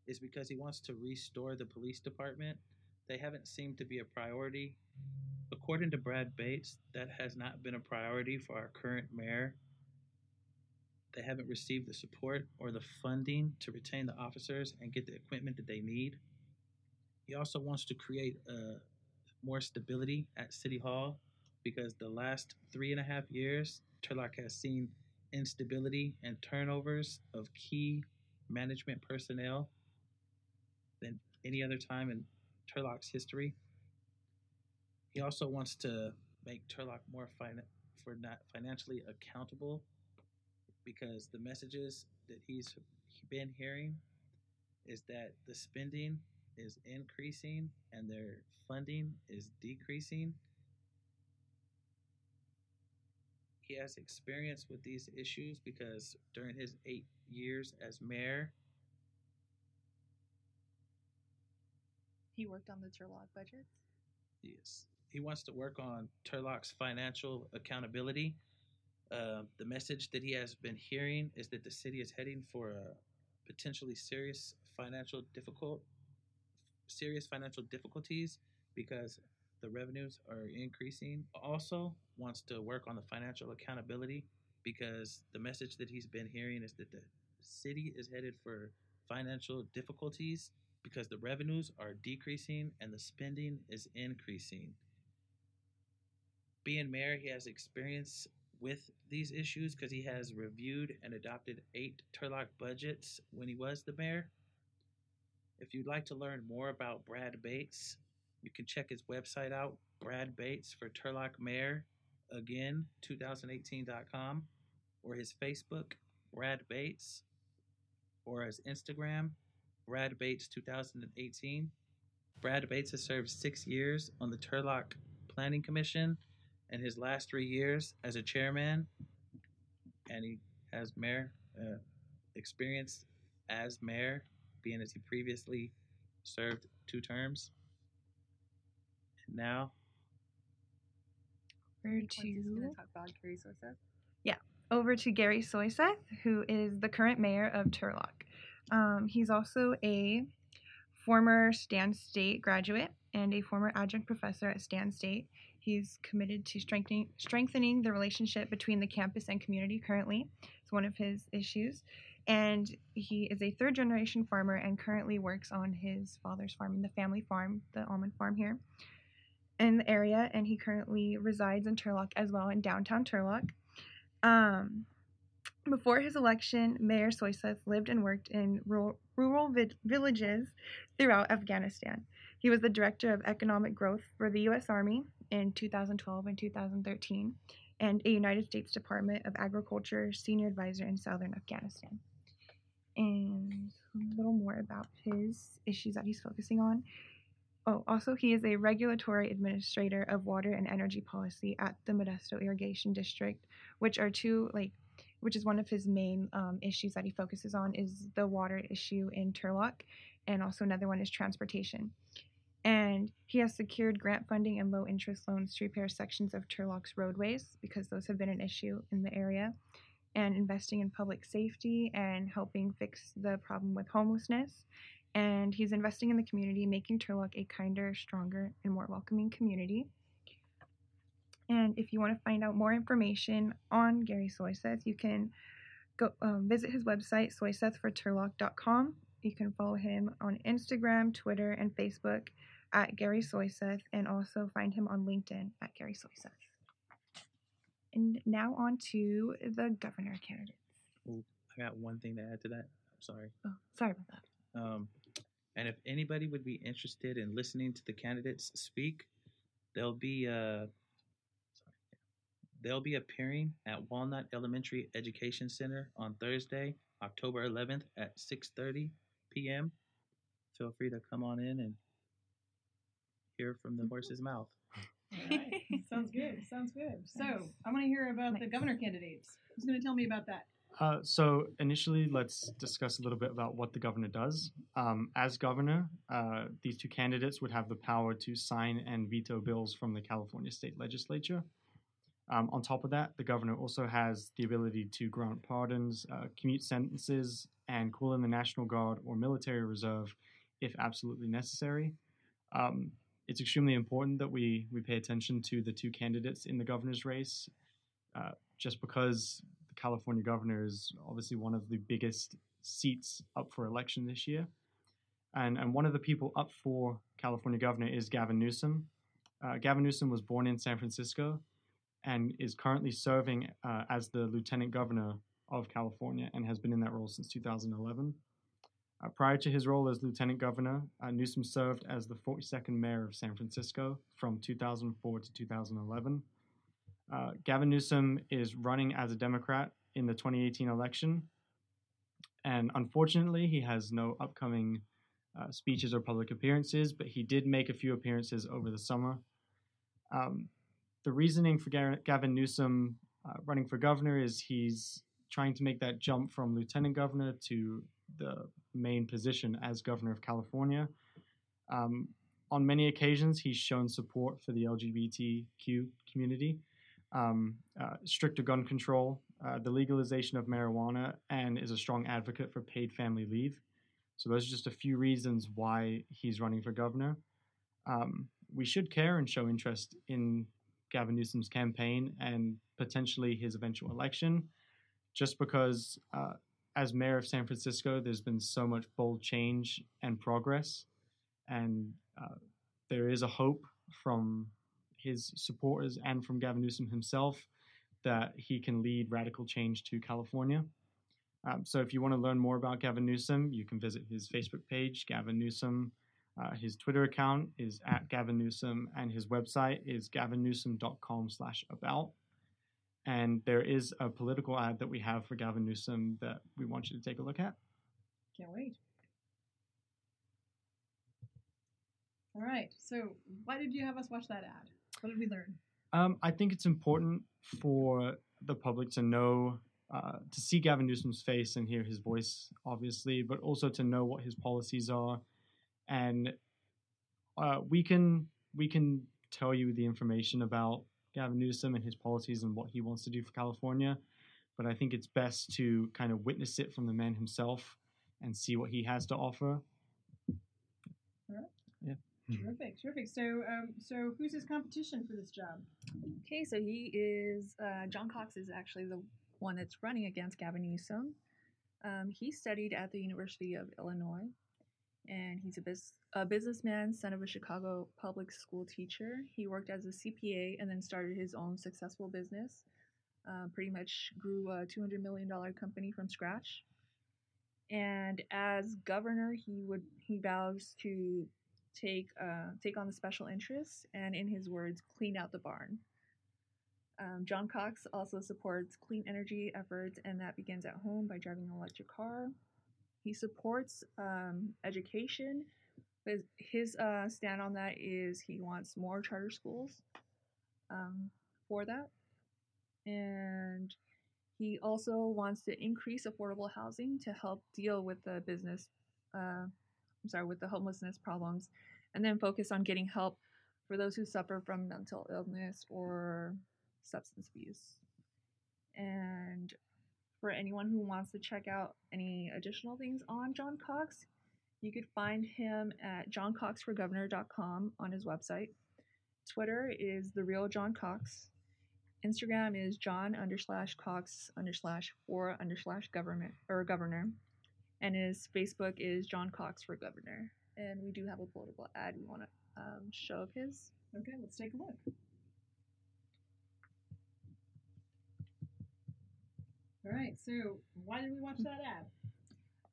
is because he wants to restore the police department. They haven't seemed to be a priority. According to Brad Bates, that has not been a priority for our current mayor. They haven't received the support or the funding to retain the officers and get the equipment that they need. He also wants to create uh, more stability at City Hall because the last three and a half years, Turlock has seen instability and turnovers of key management personnel than any other time in Turlock's history. He also wants to make Turlock more fin- for not financially accountable because the messages that he's been hearing is that the spending is increasing and their funding is decreasing. He has experience with these issues because during his eight years as mayor, He worked on the Turlock budget. Yes. He wants to work on Turlock's financial accountability. Uh, the message that he has been hearing is that the city is heading for a potentially serious financial difficult, serious financial difficulties because the revenues are increasing. Also wants to work on the financial accountability because the message that he's been hearing is that the city is headed for financial difficulties because the revenues are decreasing and the spending is increasing. Being mayor, he has experience with these issues because he has reviewed and adopted eight Turlock budgets when he was the mayor. If you'd like to learn more about Brad Bates, you can check his website out, Brad Bates for Turlock Mayor, again, 2018.com, or his Facebook, Brad Bates, or his Instagram, Brad Bates 2018. Brad Bates has served six years on the Turlock Planning Commission and his last three years as a chairman, and he has mayor uh, experience as mayor, being as he previously served two terms. And now, Over What's he to talk about Gary Soiseth? yeah, over to Gary Soiseth, who is the current mayor of Turlock. Um, he's also a former Stan State graduate and a former adjunct professor at Stan State. He's committed to strengthening strengthening the relationship between the campus and community. Currently, it's one of his issues, and he is a third generation farmer and currently works on his father's farm, the family farm, the almond farm here in the area. And he currently resides in Turlock as well in downtown Turlock. Um, before his election, Mayor Soiseth lived and worked in rural, rural vi- villages throughout Afghanistan. He was the director of economic growth for the U.S. Army in 2012 and 2013, and a United States Department of Agriculture senior advisor in southern Afghanistan. And a little more about his issues that he's focusing on. Oh, also, he is a regulatory administrator of water and energy policy at the Modesto Irrigation District, which are two like which is one of his main um, issues that he focuses on is the water issue in Turlock, and also another one is transportation. And he has secured grant funding and low interest loans to repair sections of Turlock's roadways because those have been an issue in the area, and investing in public safety and helping fix the problem with homelessness. And he's investing in the community, making Turlock a kinder, stronger, and more welcoming community. And if you want to find out more information on Gary Soiseth, you can go um, visit his website, soisethforturlock.com. You can follow him on Instagram, Twitter, and Facebook at Gary Soiseth, and also find him on LinkedIn at Gary Soiseth. And now on to the governor candidates. Ooh, I got one thing to add to that. I'm sorry. Oh, sorry about that. Um, and if anybody would be interested in listening to the candidates speak, they'll be uh, sorry, they'll be appearing at Walnut Elementary Education Center on Thursday, October 11th at 6:30 p.m. Feel free to come on in and hear from the horse's mouth. All right. Sounds good. Sounds good. So I want to hear about the governor candidates. Who's going to tell me about that? Uh, so initially, let's discuss a little bit about what the governor does. Um, as governor, uh, these two candidates would have the power to sign and veto bills from the California state legislature. Um, on top of that, the governor also has the ability to grant pardons, uh, commute sentences, and call in the National Guard or military reserve if absolutely necessary. Um, it's extremely important that we, we pay attention to the two candidates in the governor's race, uh, just because the California governor is obviously one of the biggest seats up for election this year. And, and one of the people up for California governor is Gavin Newsom. Uh, Gavin Newsom was born in San Francisco and is currently serving uh, as the lieutenant governor of California and has been in that role since 2011. Uh, prior to his role as lieutenant governor, uh, Newsom served as the 42nd mayor of San Francisco from 2004 to 2011. Uh, Gavin Newsom is running as a Democrat in the 2018 election, and unfortunately, he has no upcoming uh, speeches or public appearances, but he did make a few appearances over the summer. Um, the reasoning for Gar- Gavin Newsom uh, running for governor is he's trying to make that jump from lieutenant governor to the main position as governor of California. Um, on many occasions, he's shown support for the LGBTQ community, um, uh, stricter gun control, uh, the legalization of marijuana, and is a strong advocate for paid family leave. So, those are just a few reasons why he's running for governor. Um, we should care and show interest in Gavin Newsom's campaign and potentially his eventual election, just because uh, as mayor of San Francisco, there's been so much bold change and progress, and uh, there is a hope from his supporters and from Gavin Newsom himself that he can lead radical change to California. Um, so if you want to learn more about Gavin Newsom, you can visit his Facebook page, Gavin Newsom. Uh, his Twitter account is at Gavin Newsom, and his website is gavinnewsom.com slash about. And there is a political ad that we have for Gavin Newsom that we want you to take a look at. Can't wait. All right. So, why did you have us watch that ad? What did we learn? Um, I think it's important for the public to know, uh, to see Gavin Newsom's face and hear his voice, obviously, but also to know what his policies are, and uh, we can we can tell you the information about Gavin Newsom and his policies and what he wants to do for California, but I think it's best to kind of witness it from the man himself and see what he has to offer. All right. Yeah. Terrific, terrific. So, um, so who's his competition for this job? Okay, so he is uh, John Cox is actually the one that's running against Gavin Newsom. Um, he studied at the University of Illinois, and he's a, bus- a businessman, son of a Chicago public school teacher. He worked as a CPA and then started his own successful business. Uh, pretty much grew a $200 million company from scratch. And as governor, he would he vows to take uh, take on the special interests and, in his words, clean out the barn. Um, John Cox also supports clean energy efforts, and that begins at home by driving an electric car. He supports um, education, his uh, stand on that is he wants more charter schools um, for that. And he also wants to increase affordable housing to help deal with the business, uh, I'm sorry, with the homelessness problems, and then focus on getting help for those who suffer from mental illness or substance abuse. And for anyone who wants to check out any additional things on John Cox, you could find him at johncoxforgovernor.com on his website. Twitter is the real John Cox. Instagram is John underslash Cox underslash for government or governor. And his Facebook is John Cox for governor. And we do have a political ad we want to um, show of his. Okay, let's take a look. All right. So, why did we watch that ad?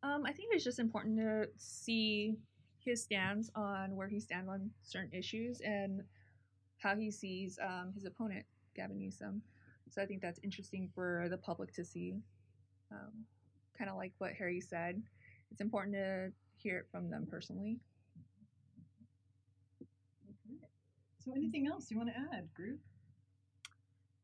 Um, I think it's just important to see his stance on where he stands on certain issues and how he sees um, his opponent, Gavin Newsom. So I think that's interesting for the public to see. Kind of like what Harry said, it's important to hear it from them personally. So, anything else you want to add, group?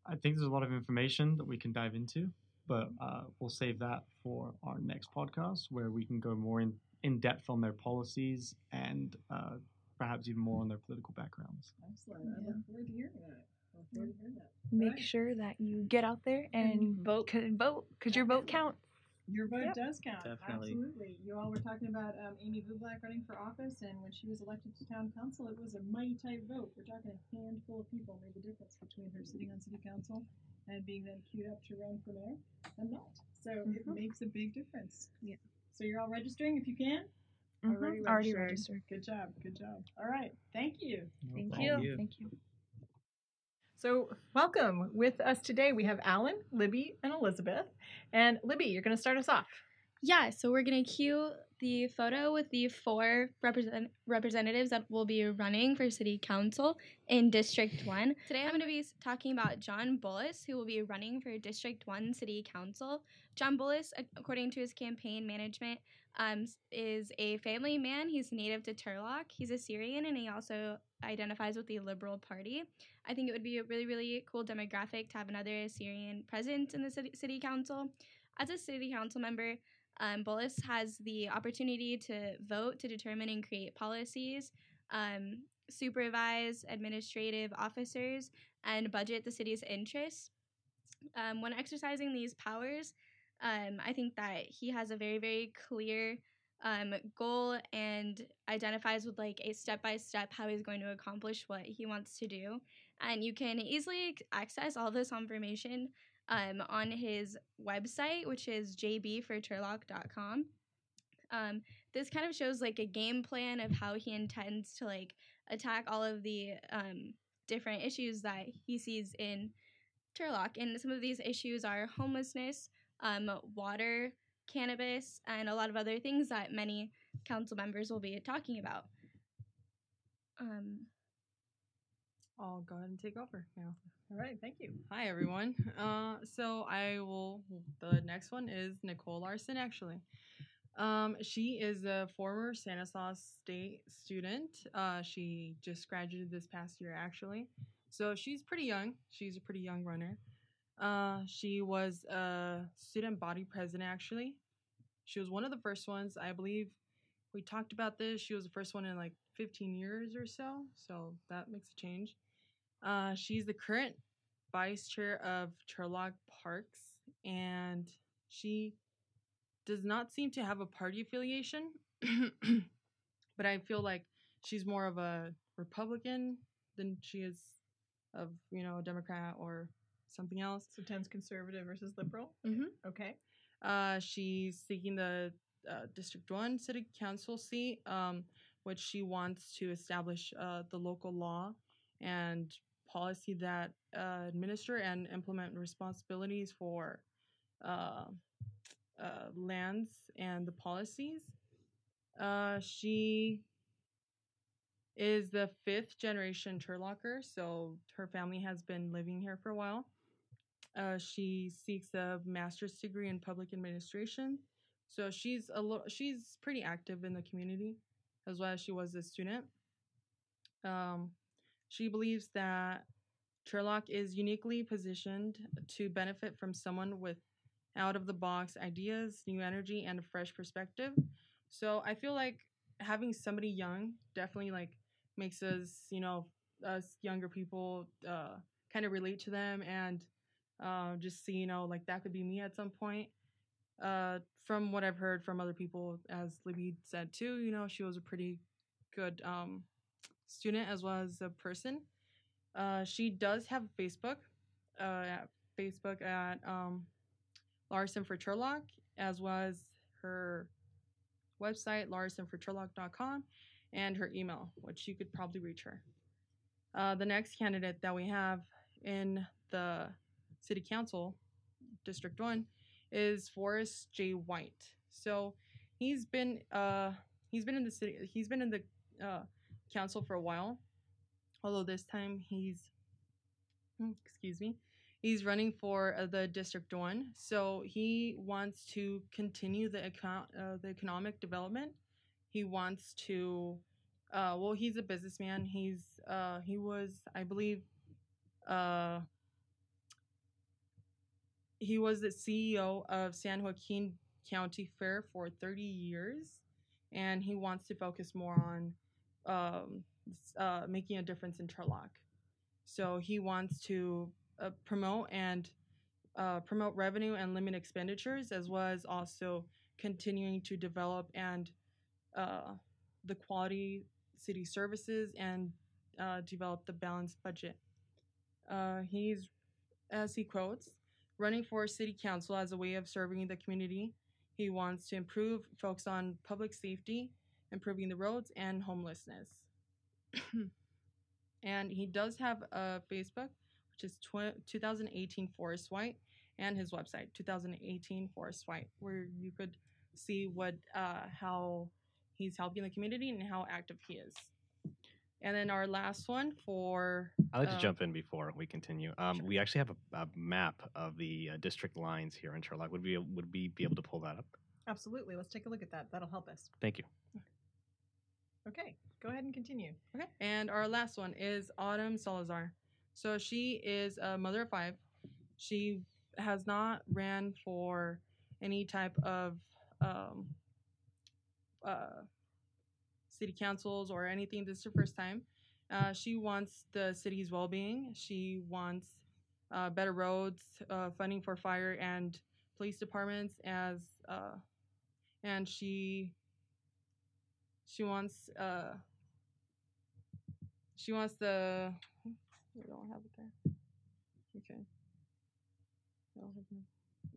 I think there's a lot of information that we can dive into, but uh, we'll save that for our next podcast where we can go more in, in depth on their policies and uh, perhaps even more on their political backgrounds. Excellent. I look forward to hearing that. I look forward to hearing that. Make Right. sure that you get out there and vote. Could vote, because your vote counts. Your vote Yep. does count. Definitely. Absolutely. You all were talking about um, Amy Bublak running for office, and when she was elected to town council, it was a mighty tight vote. We're talking a handful of people made the difference between her sitting on city council and being then queued up to run for mayor and not. So it Mhm. makes a big difference. Yeah. So you're all registering if you can? Mhm, Already already registered. Good job. Good job. All right. Thank you. Thank problem. you. you. Thank you. So, welcome. With us today, we have Alan, Libby, and Elizabeth. And Libby, you're going to start us off. Yeah, so we're gonna cue the photo with the four represent- representatives that will be running for city council in District 1. Today I'm gonna be talking about John Bullis, who will be running for District 1 city council. John Bullis, according to his campaign management, um, is a family man. He's native to Turlock. He's a Syrian and he also identifies with the Liberal Party. I think it would be a really, really cool demographic to have another Syrian present in the city, city council. As a city council member, um, Bullis has the opportunity to vote to determine and create policies, um, supervise administrative officers, and budget the city's interests. Um, when exercising these powers, um, I think that he has a very, very clear um, goal and identifies with like a step by step how he's going to accomplish what he wants to do. and you can easily access all this information um, on his website, which is jbforturlock.com. Um, this kind of shows like a game plan of how he intends to like attack all of the um, different issues that he sees in Turlock. And some of these issues are homelessness, um, water, cannabis, and a lot of other things that many council members will be talking about. Um, I'll go ahead and take over now. All right, thank you. Hi everyone. Uh, so I will. The next one is Nicole Larson. Actually, um, she is a former Santa Stanislaus State student. Uh, she just graduated this past year, actually. So she's pretty young. She's a pretty young runner. Uh, she was a student body president, actually. She was one of the first ones, I believe. We talked about this. She was the first one in like 15 years or so. So that makes a change. Uh, she's the current vice chair of Turlock Parks, and she does not seem to have a party affiliation. but I feel like she's more of a Republican than she is of you know a Democrat or something else. So tends conservative versus liberal. Mm-hmm. Okay. Uh, she's seeking the uh, District 1 City Council seat, um, which she wants to establish uh, the local law and policy that uh, administer and implement responsibilities for uh, uh, lands and the policies. Uh, she is the fifth generation Turlocker, so her family has been living here for a while. Uh, she seeks a master's degree in public administration. So she's a little, she's pretty active in the community, as well as she was a student. Um, she believes that Turlock is uniquely positioned to benefit from someone with out of the box ideas, new energy, and a fresh perspective. So I feel like having somebody young definitely like makes us, you know, us younger people uh, kind of relate to them and uh, just so you know, like that could be me at some point. Uh, from what I've heard from other people, as Libby said too, you know, she was a pretty good um, student as well as a person. Uh, she does have Facebook, uh, at Facebook at um, Larson for Turlock, as well as her website, larsonforturlock.com, and her email, which you could probably reach her. Uh, the next candidate that we have in the City Council, District 1, is Forrest J. White. So he's been uh he's been in the city he's been in the uh council for a while. Although this time he's hmm, excuse me, he's running for uh, the District 1. So he wants to continue the account uh, the economic development. He wants to uh well he's a businessman. He's uh he was I believe uh he was the CEO of San Joaquin County Fair for 30 years, and he wants to focus more on um, uh, making a difference in Turlock. So he wants to uh, promote and uh, promote revenue and limit expenditures, as well as also continuing to develop and uh, the quality city services and uh, develop the balanced budget. Uh, he's, as he quotes, running for city council as a way of serving the community. He wants to improve, focus on public safety, improving the roads, and homelessness. and he does have a Facebook, which is tw- 2018 Forrest White, and his website 2018 Forrest White, where you could see what uh, how he's helping the community and how active he is. And then our last one for I'd like to uh, jump in before we continue. Um, We actually have a, a map of the uh, district lines here in Turlock. Would we would we be able to pull that up? Absolutely. Let's take a look at that. That'll help us. Thank you. Okay, go ahead and continue. Okay. And our last one is Autumn Salazar. So she is a mother of five. She has not ran for any type of um, uh, city councils or anything. This is her first time. Uh, she wants the city's well-being. She wants uh, better roads, uh, funding for fire and police departments, as uh, and she she wants uh, she wants the We don't have it there. Okay.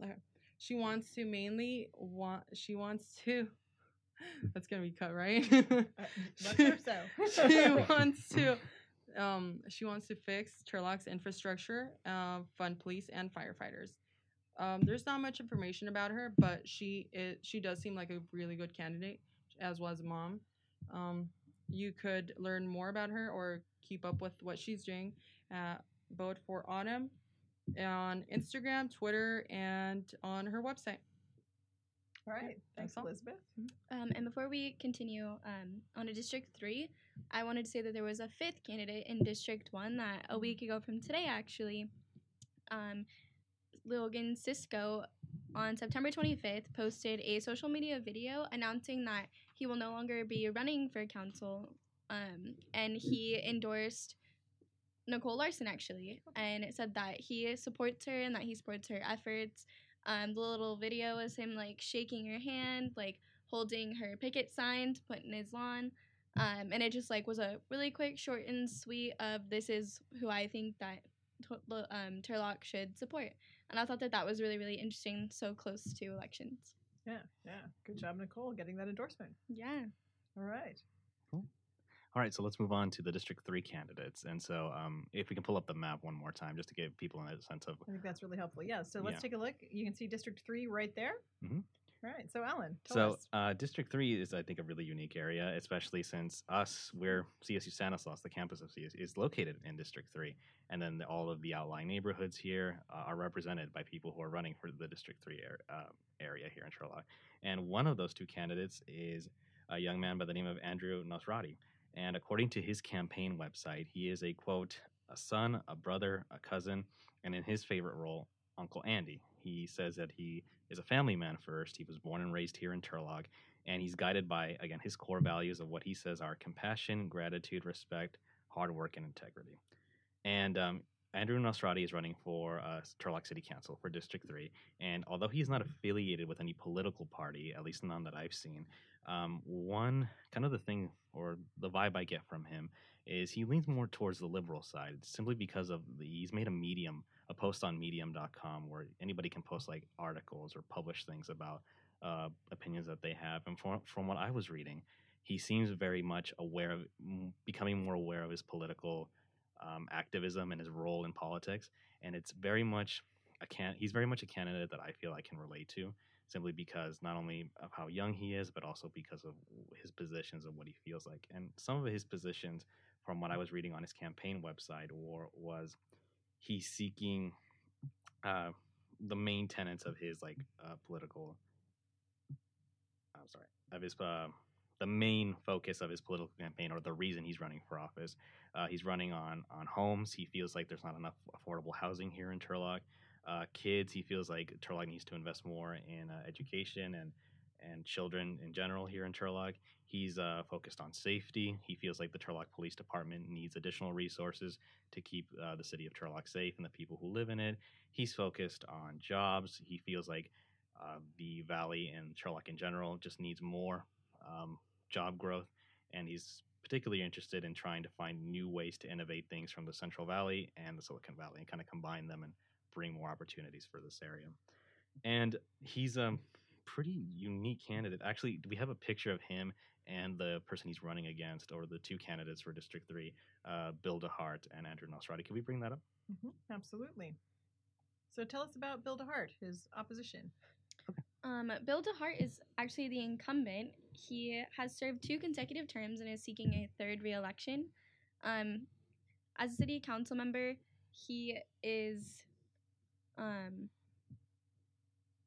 Okay. She wants to mainly want. She wants to. That's gonna be cut, right? let's so. she wants to. Um, she wants to fix Turlock's infrastructure, uh, fund police and firefighters. Um, there's not much information about her, but she is, she does seem like a really good candidate, as was mom. Um, you could learn more about her or keep up with what she's doing at Vote for Autumn on Instagram, Twitter, and on her website. All right. Thanks, that's. Elizabeth. Um, and before we continue um, on to District 3, I wanted to say that there was a fifth candidate in District 1 that a week ago from today, actually, um, Logan Cisco on September 25th posted a social media video announcing that he will no longer be running for council. Um, and he endorsed Nicole Larson actually, and it said that he supports her and that he supports her efforts. Um, the little video was him like shaking her hand, like holding her picket sign to put in his lawn. Um, and it just like was a really quick, short and sweet of this is who I think that um, Turlock should support. And I thought that that was really, really interesting, so close to elections. Yeah, yeah. Good job, Nicole, getting that endorsement. Yeah. All right. All right, so let's move on to the District 3 candidates. And so um, if we can pull up the map one more time just to give people a sense of. I think that's really helpful. Yeah. So let's Yeah. take a look. You can see District 3 right there. Mhm. All right. So, Alan, tell So us. uh, District 3 is, I think, a really unique area, especially since us, we're CSU Stanislaus, the campus of CSU, is located in District 3. And then the, all of the outlying neighborhoods here uh, are represented by people who are running for the District 3 ar- uh, area here in Turlock. And one of those two candidates is a young man by the name of Andrew Nosrati. And according to his campaign website, he is a quote, a son, a brother, a cousin, and in his favorite role, Uncle Andy. He says that he is a family man first. He was born and raised here in Turlock, and he's guided by, again, his core values of what he says are compassion, gratitude, respect, hard work, and integrity. And um, Andrew Nosrati is running for uh, Turlock City Council for District 3. And although he's not affiliated with any political party, at least none that I've seen, um, one kind of the thing or the vibe I get from him is he leans more towards the liberal side simply because of the, he's made a medium, a post on medium.com where anybody can post like articles or publish things about uh, opinions that they have. And from, from what I was reading, he seems very much aware of becoming more aware of his political um, activism and his role in politics. And it's very much a can. He's very much a candidate that I feel I can relate to, simply because not only of how young he is, but also because of his positions and what he feels like. And some of his positions, from what I was reading on his campaign website, or was he's seeking uh, the main tenets of his like uh, political. I'm sorry, of his uh, the main focus of his political campaign, or the reason he's running for office. Uh, he's running on on homes. He feels like there's not enough affordable housing here in Turlock. Uh, kids, he feels like Turlock needs to invest more in uh, education and and children in general here in Turlock. He's uh, focused on safety. He feels like the Turlock Police Department needs additional resources to keep uh, the city of Turlock safe and the people who live in it. He's focused on jobs. He feels like uh, the valley and Turlock in general just needs more um, job growth, and he's particularly interested in trying to find new ways to innovate things from the Central Valley and the Silicon Valley and kind of combine them and bring more opportunities for this area. And he's a pretty unique candidate. Actually, we have a picture of him and the person he's running against, or the two candidates for District 3, uh, Bill DeHart and Andrew Nosrati. Can we bring that up? hmm Absolutely. So, tell us about Bill DeHart, his opposition. Um, Bill DeHart is actually the incumbent. He has served two consecutive terms and is seeking a third reelection. Um, as a city council member, he is. Um,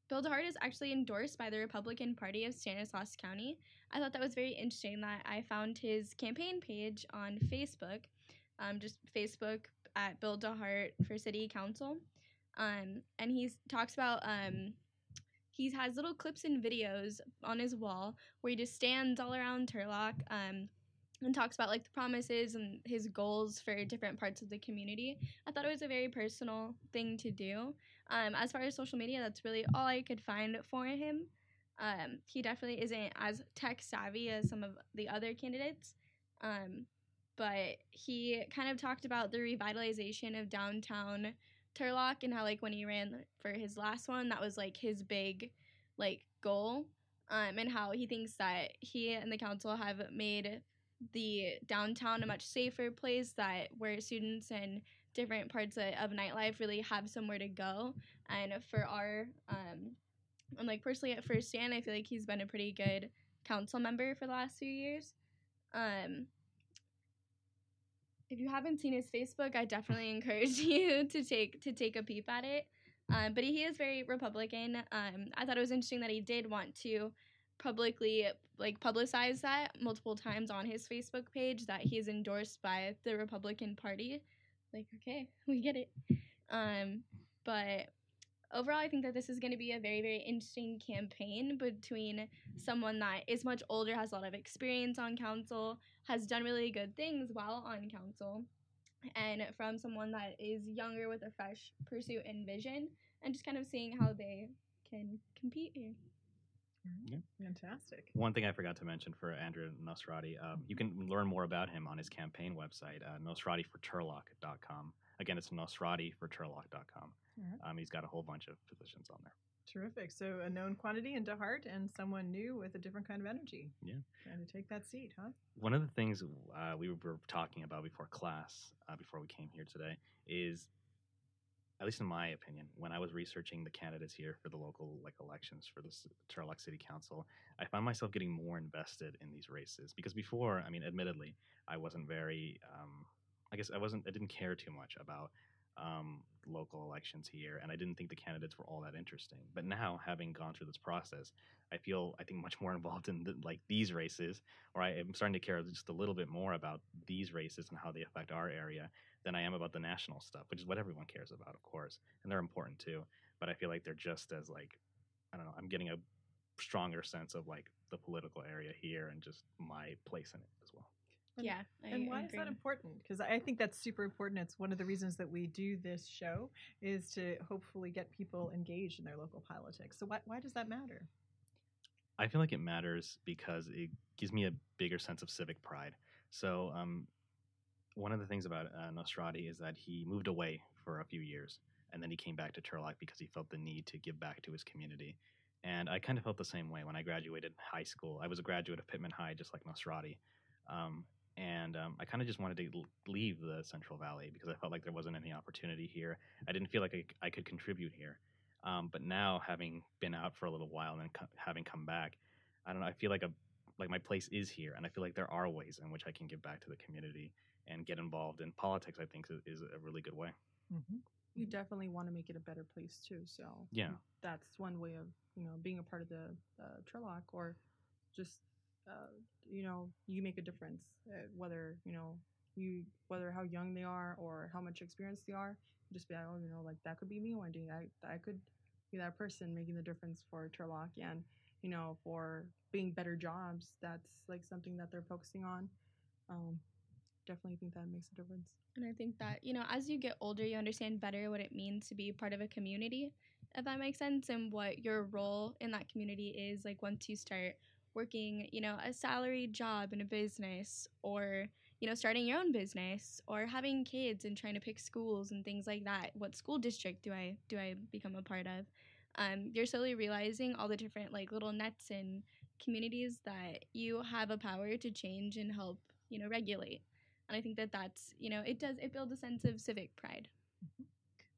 Bill DeHart is actually endorsed by the Republican Party of Stanislaus County. I thought that was very interesting that I found his campaign page on Facebook, um, just Facebook at Bill DeHart for City Council. Um, and he talks about um, he has little clips and videos on his wall where he just stands all around Turlock um, and talks about like the promises and his goals for different parts of the community. I thought it was a very personal thing to do. Um, as far as social media, that's really all I could find for him. Um, he definitely isn't as tech savvy as some of the other candidates. Um, but he kind of talked about the revitalization of downtown Turlock and how like when he ran for his last one, that was like his big like goal. Um, and how he thinks that he and the council have made the downtown a much safer place that where students and different parts of, of nightlife really have somewhere to go. And for our um, and like personally at first stand, I feel like he's been a pretty good council member for the last few years. Um, if you haven't seen his Facebook, I definitely encourage you to take to take a peep at it. Um, but he is very Republican. Um, I thought it was interesting that he did want to publicly like publicized that multiple times on his Facebook page that he's endorsed by the Republican Party. Like, okay, we get it. Um, but overall, I think that this is going to be a very, very interesting campaign between someone that is much older, has a lot of experience on council, has done really good things while on council, and from someone that is younger with a fresh pursuit and vision, and just kind of seeing how they can compete here. Yeah. Fantastic. One thing I forgot to mention for Andrew Nosrati, um, you can learn more about him on his campaign website, uh, nosratiforturlock.com. Again, it's nosratiforturlock.com. Right. Um, he's got a whole bunch of positions on there. Terrific. So a known quantity into heart and someone new with a different kind of energy. Yeah. Trying to take that seat, huh? One of the things uh, we were talking about before class, uh, before we came here today, is, at least in my opinion, when I was researching the candidates here for the local like elections for the Turlock City Council, I found myself getting more invested in these races because before, I mean, admittedly, I wasn't very, um, I guess I wasn't, I didn't care too much about um, local elections here, and I didn't think the candidates were all that interesting. But now, having gone through this process, I feel I think much more involved in the, like these races, or I am starting to care just a little bit more about these races and how they affect our area than I am about the national stuff, which is what everyone cares about, of course, and they're important too. But I feel like they're just as like I don't know. I'm getting a stronger sense of like the political area here and just my place in it as well. And- Yeah, I and why is that important? Because I think that's super important. It's one of the reasons that we do this show is to hopefully get people engaged in their local politics. So why, why does that matter? I feel like it matters because it gives me a bigger sense of civic pride. So, um, one of the things about uh, is that he moved away for a few years and then he came back to Turlock because he felt the need to give back to his community. And I kind of felt the same way when I graduated high school. I was a graduate of Pitman High, just like Nosrati. Um, and um, I kind of just wanted to leave the Central Valley because I felt like there wasn't any opportunity here. I didn't feel like I, I could contribute here. Um, but now, having been out for a little while and then co- having come back, I don't know. I feel like a like my place is here, and I feel like there are ways in which I can give back to the community and get involved in politics. I think is, a really good way. Mm-hmm. You definitely want to make it a better place too. So Yeah. that's one way of you know being a part of the uh, or just uh, you know you make a difference uh, whether you know you whether how young they are or how much experience they are. Just be like, oh, you know, like that could be me one day. I I could be that person making the difference for Turlock and you know for being better jobs. That's like something that they're focusing on. Um, definitely think that makes a difference. And I think that, you know, as you get older, you understand better what it means to be part of a community, if that makes sense, and what your role in that community is. Like, once you start working, you know, a salaried job in a business, or, you know, starting your own business, or having kids and trying to pick schools and things like that. What school district do I do I become a part of? Um, you're slowly realizing all the different like little nets and communities that you have a power to change and help, you know, regulate. And I think that that's, you know, it does, it builds a sense of civic pride.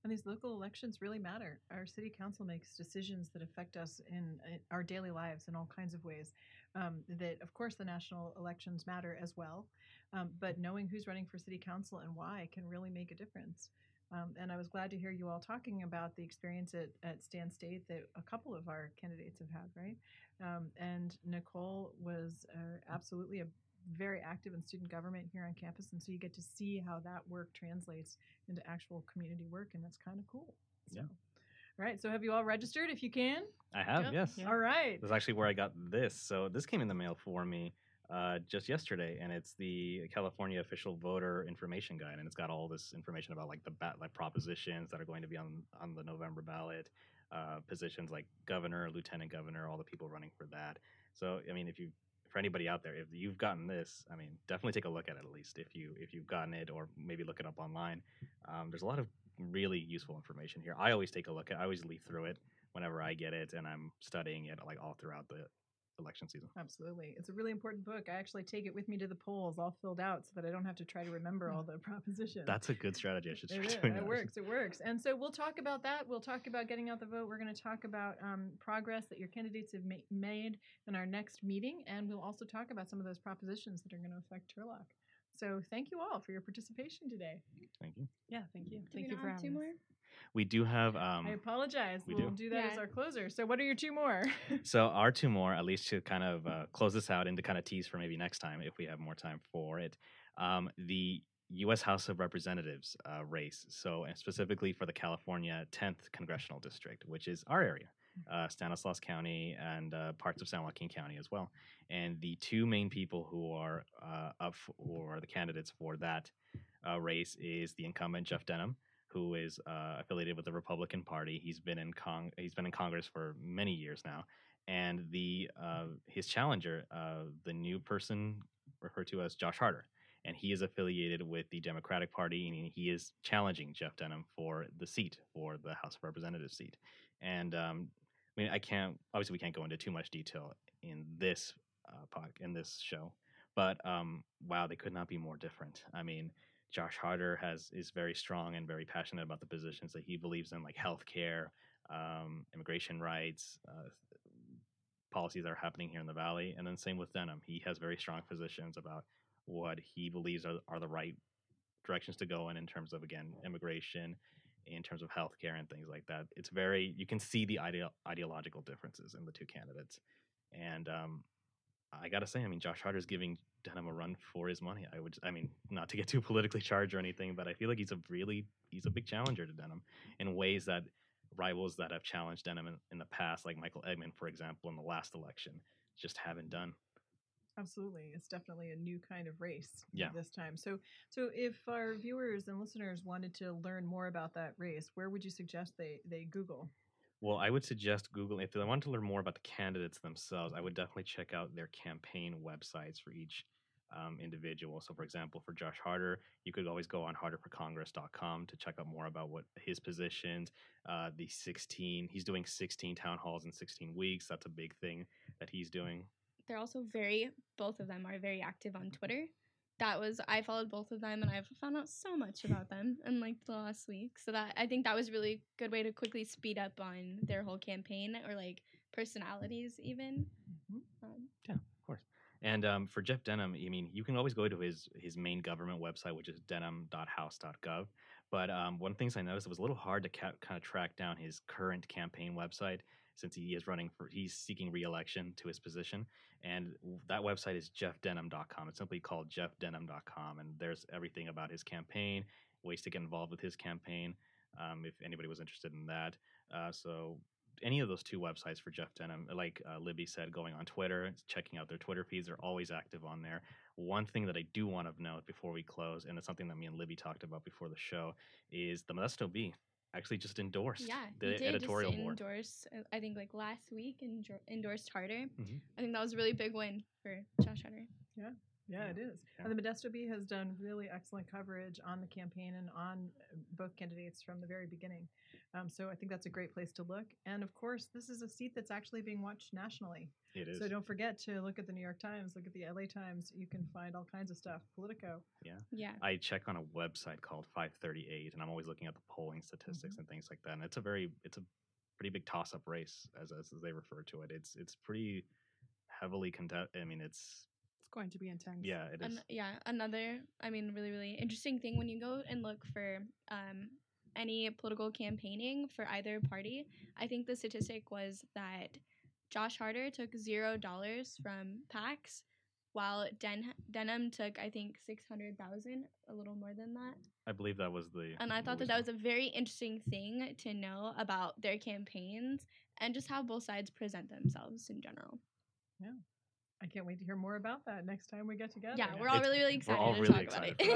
And these local elections really matter. Our city council makes decisions that affect us in, in our daily lives in all kinds of ways. Um, that, of course, the national elections matter as well. Um, but knowing who's running for city council and why can really make a difference. Um, and I was glad to hear you all talking about the experience at, at Stan State that a couple of our candidates have had, right? Um, and Nicole was uh, absolutely a very active in student government here on campus, and so you get to see how that work translates into actual community work, and that's kind of cool. So, Yeah. all right. So, have you all registered? If you can, I have, Yep. yes. All right. That's actually where I got this. So this came in the mail for me uh, just yesterday, and it's the California Official Voter Information Guide, and it's got all this information about like the ba- like propositions that are going to be on on the November ballot, uh, positions like governor, lieutenant governor, all the people running for that. So I mean, if you for anybody out there, if you've gotten this, I mean, definitely take a look at it at least if you if you've gotten it, or maybe look it up online. Um, there's a lot of really useful information here. I always take a look at. I always leaf through it whenever I get it, and I'm studying it like all throughout the election season. Absolutely. It's a really important book. I actually take it with me to the polls all filled out so that I don't have to try to remember all the propositions. That's a good strategy. I should It, start is. doing it that. works. It works. And so we'll talk about that. We'll talk about getting out the vote. We're going to talk about um, progress that your candidates have ma- made in our next meeting. And we'll also talk about some of those propositions that are going to affect Turlock. So thank you all for your participation today. Thank you. Yeah, thank you. Do thank you for have two having us. more? We do have. Um, I apologize. we we'll do. do, that as our closer. So what are your two more? So our two more, at least to kind of uh, close this out and to kind of tease for maybe next time if we have more time for it. Um, the U.S. House of Representatives uh, race, so and specifically for the California 10th congressional district, which is our area, uh, Stanislaus County and uh, parts of San Joaquin County as well. And the two main people who are uh, up f- who are the candidates for that uh, race is the incumbent Jeff Denham, who is uh, affiliated with the Republican Party. He's been in Cong- he's been in Congress for many years now, and the uh, his challenger, uh, the new person referred to as Josh Harder, and he is affiliated with the Democratic Party, and he is challenging Jeff Denham for the seat for the House of Representatives seat. And um, I mean, I can't obviously we can't go into too much detail in this uh, in this show, but um, wow, they could not be more different. I mean. Josh Harder has is very strong and very passionate about the positions that he believes in, like healthcare, um, immigration rights, uh, policies that are happening here in the valley. And then same with Denham, he has very strong positions about what he believes are, are the right directions to go in in terms of again immigration, in terms of healthcare and things like that. It's very you can see the ideo- ideological differences in the two candidates, and um, I gotta say, I mean, Josh Harder's giving Denham a run for his money. I would, I mean, not to get too politically charged or anything, but I feel like he's a really, he's a big challenger to Denham in ways that rivals that have challenged Denham in, in the past, like Michael Eggman, for example, in the last election, just haven't done. Absolutely, it's definitely a new kind of race Yeah. this time. So, so if our viewers and listeners wanted to learn more about that race, where would you suggest they they Google? Well, I would suggest Google if they want to learn more about the candidates themselves. I would definitely check out their campaign websites for each um, individual. So, for example, for Josh Harder, you could always go on harderforcongress.com to check out more about what his positions. Uh, the 16, he's doing 16 town halls in 16 weeks. That's a big thing that he's doing. They're also very, both of them are very active on Twitter. That was, I followed both of them and I've found out so much about them in like the last week. So that, I think that was really good way to quickly speed up on their whole campaign or like personalities even. Course. And um, for Jeff Denham, I mean, you can always go to his his main government website, which is denham.house.gov. But um, one of the things I noticed it was a little hard to ca- kind of track down his current campaign website since he is running for he's seeking re-election to his position. And that website is jeffdenham.com. It's simply called jeffdenham.com, and there's everything about his campaign, ways to get involved with his campaign. Um, if anybody was interested in that, uh, so any of those two websites for Jeff Denham, like uh, Libby said, going on Twitter, checking out their Twitter feeds, they're always active on there. One thing that I do want to note before we close, and it's something that me and Libby talked about before the show, is the Modesto Bee actually just endorsed yeah, the he did editorial just board. endorse, uh, I think like last week, endor- endorsed Harder. Mhm. I think that was a really big win for Josh Harder. Yeah, yeah, it is. Yeah. And the Modesto Bee has done really excellent coverage on the campaign and on uh, both candidates from the very beginning. Um, so I think that's a great place to look. And of course, this is a seat that's actually being watched nationally. It is. So don't forget to look at the New York Times, look at the LA Times. You can find all kinds of stuff. Politico. Yeah. Yeah. I check on a website called 538, and I'm always looking at the polling statistics Mm-hmm. and things like that. And it's a very, it's a pretty big toss-up race, as, as they refer to it. It's it's pretty heavily contested. I mean, it's It's going to be intense. yeah, it is. An- yeah, another, I mean, really, really interesting thing when you go and look for um, any political campaigning for either party, I think the statistic was that Josh Harder took zero dollars from PACs, while Den- Denham took, I think, 600,000, a little more than that. I believe that was the. And I thought that that was a very interesting thing to know about their campaigns and just how both sides present themselves in general. Yeah. I can't wait to hear more about that next time we get together. Yeah, we're all really, really We're excited all to really talk excited about it. that.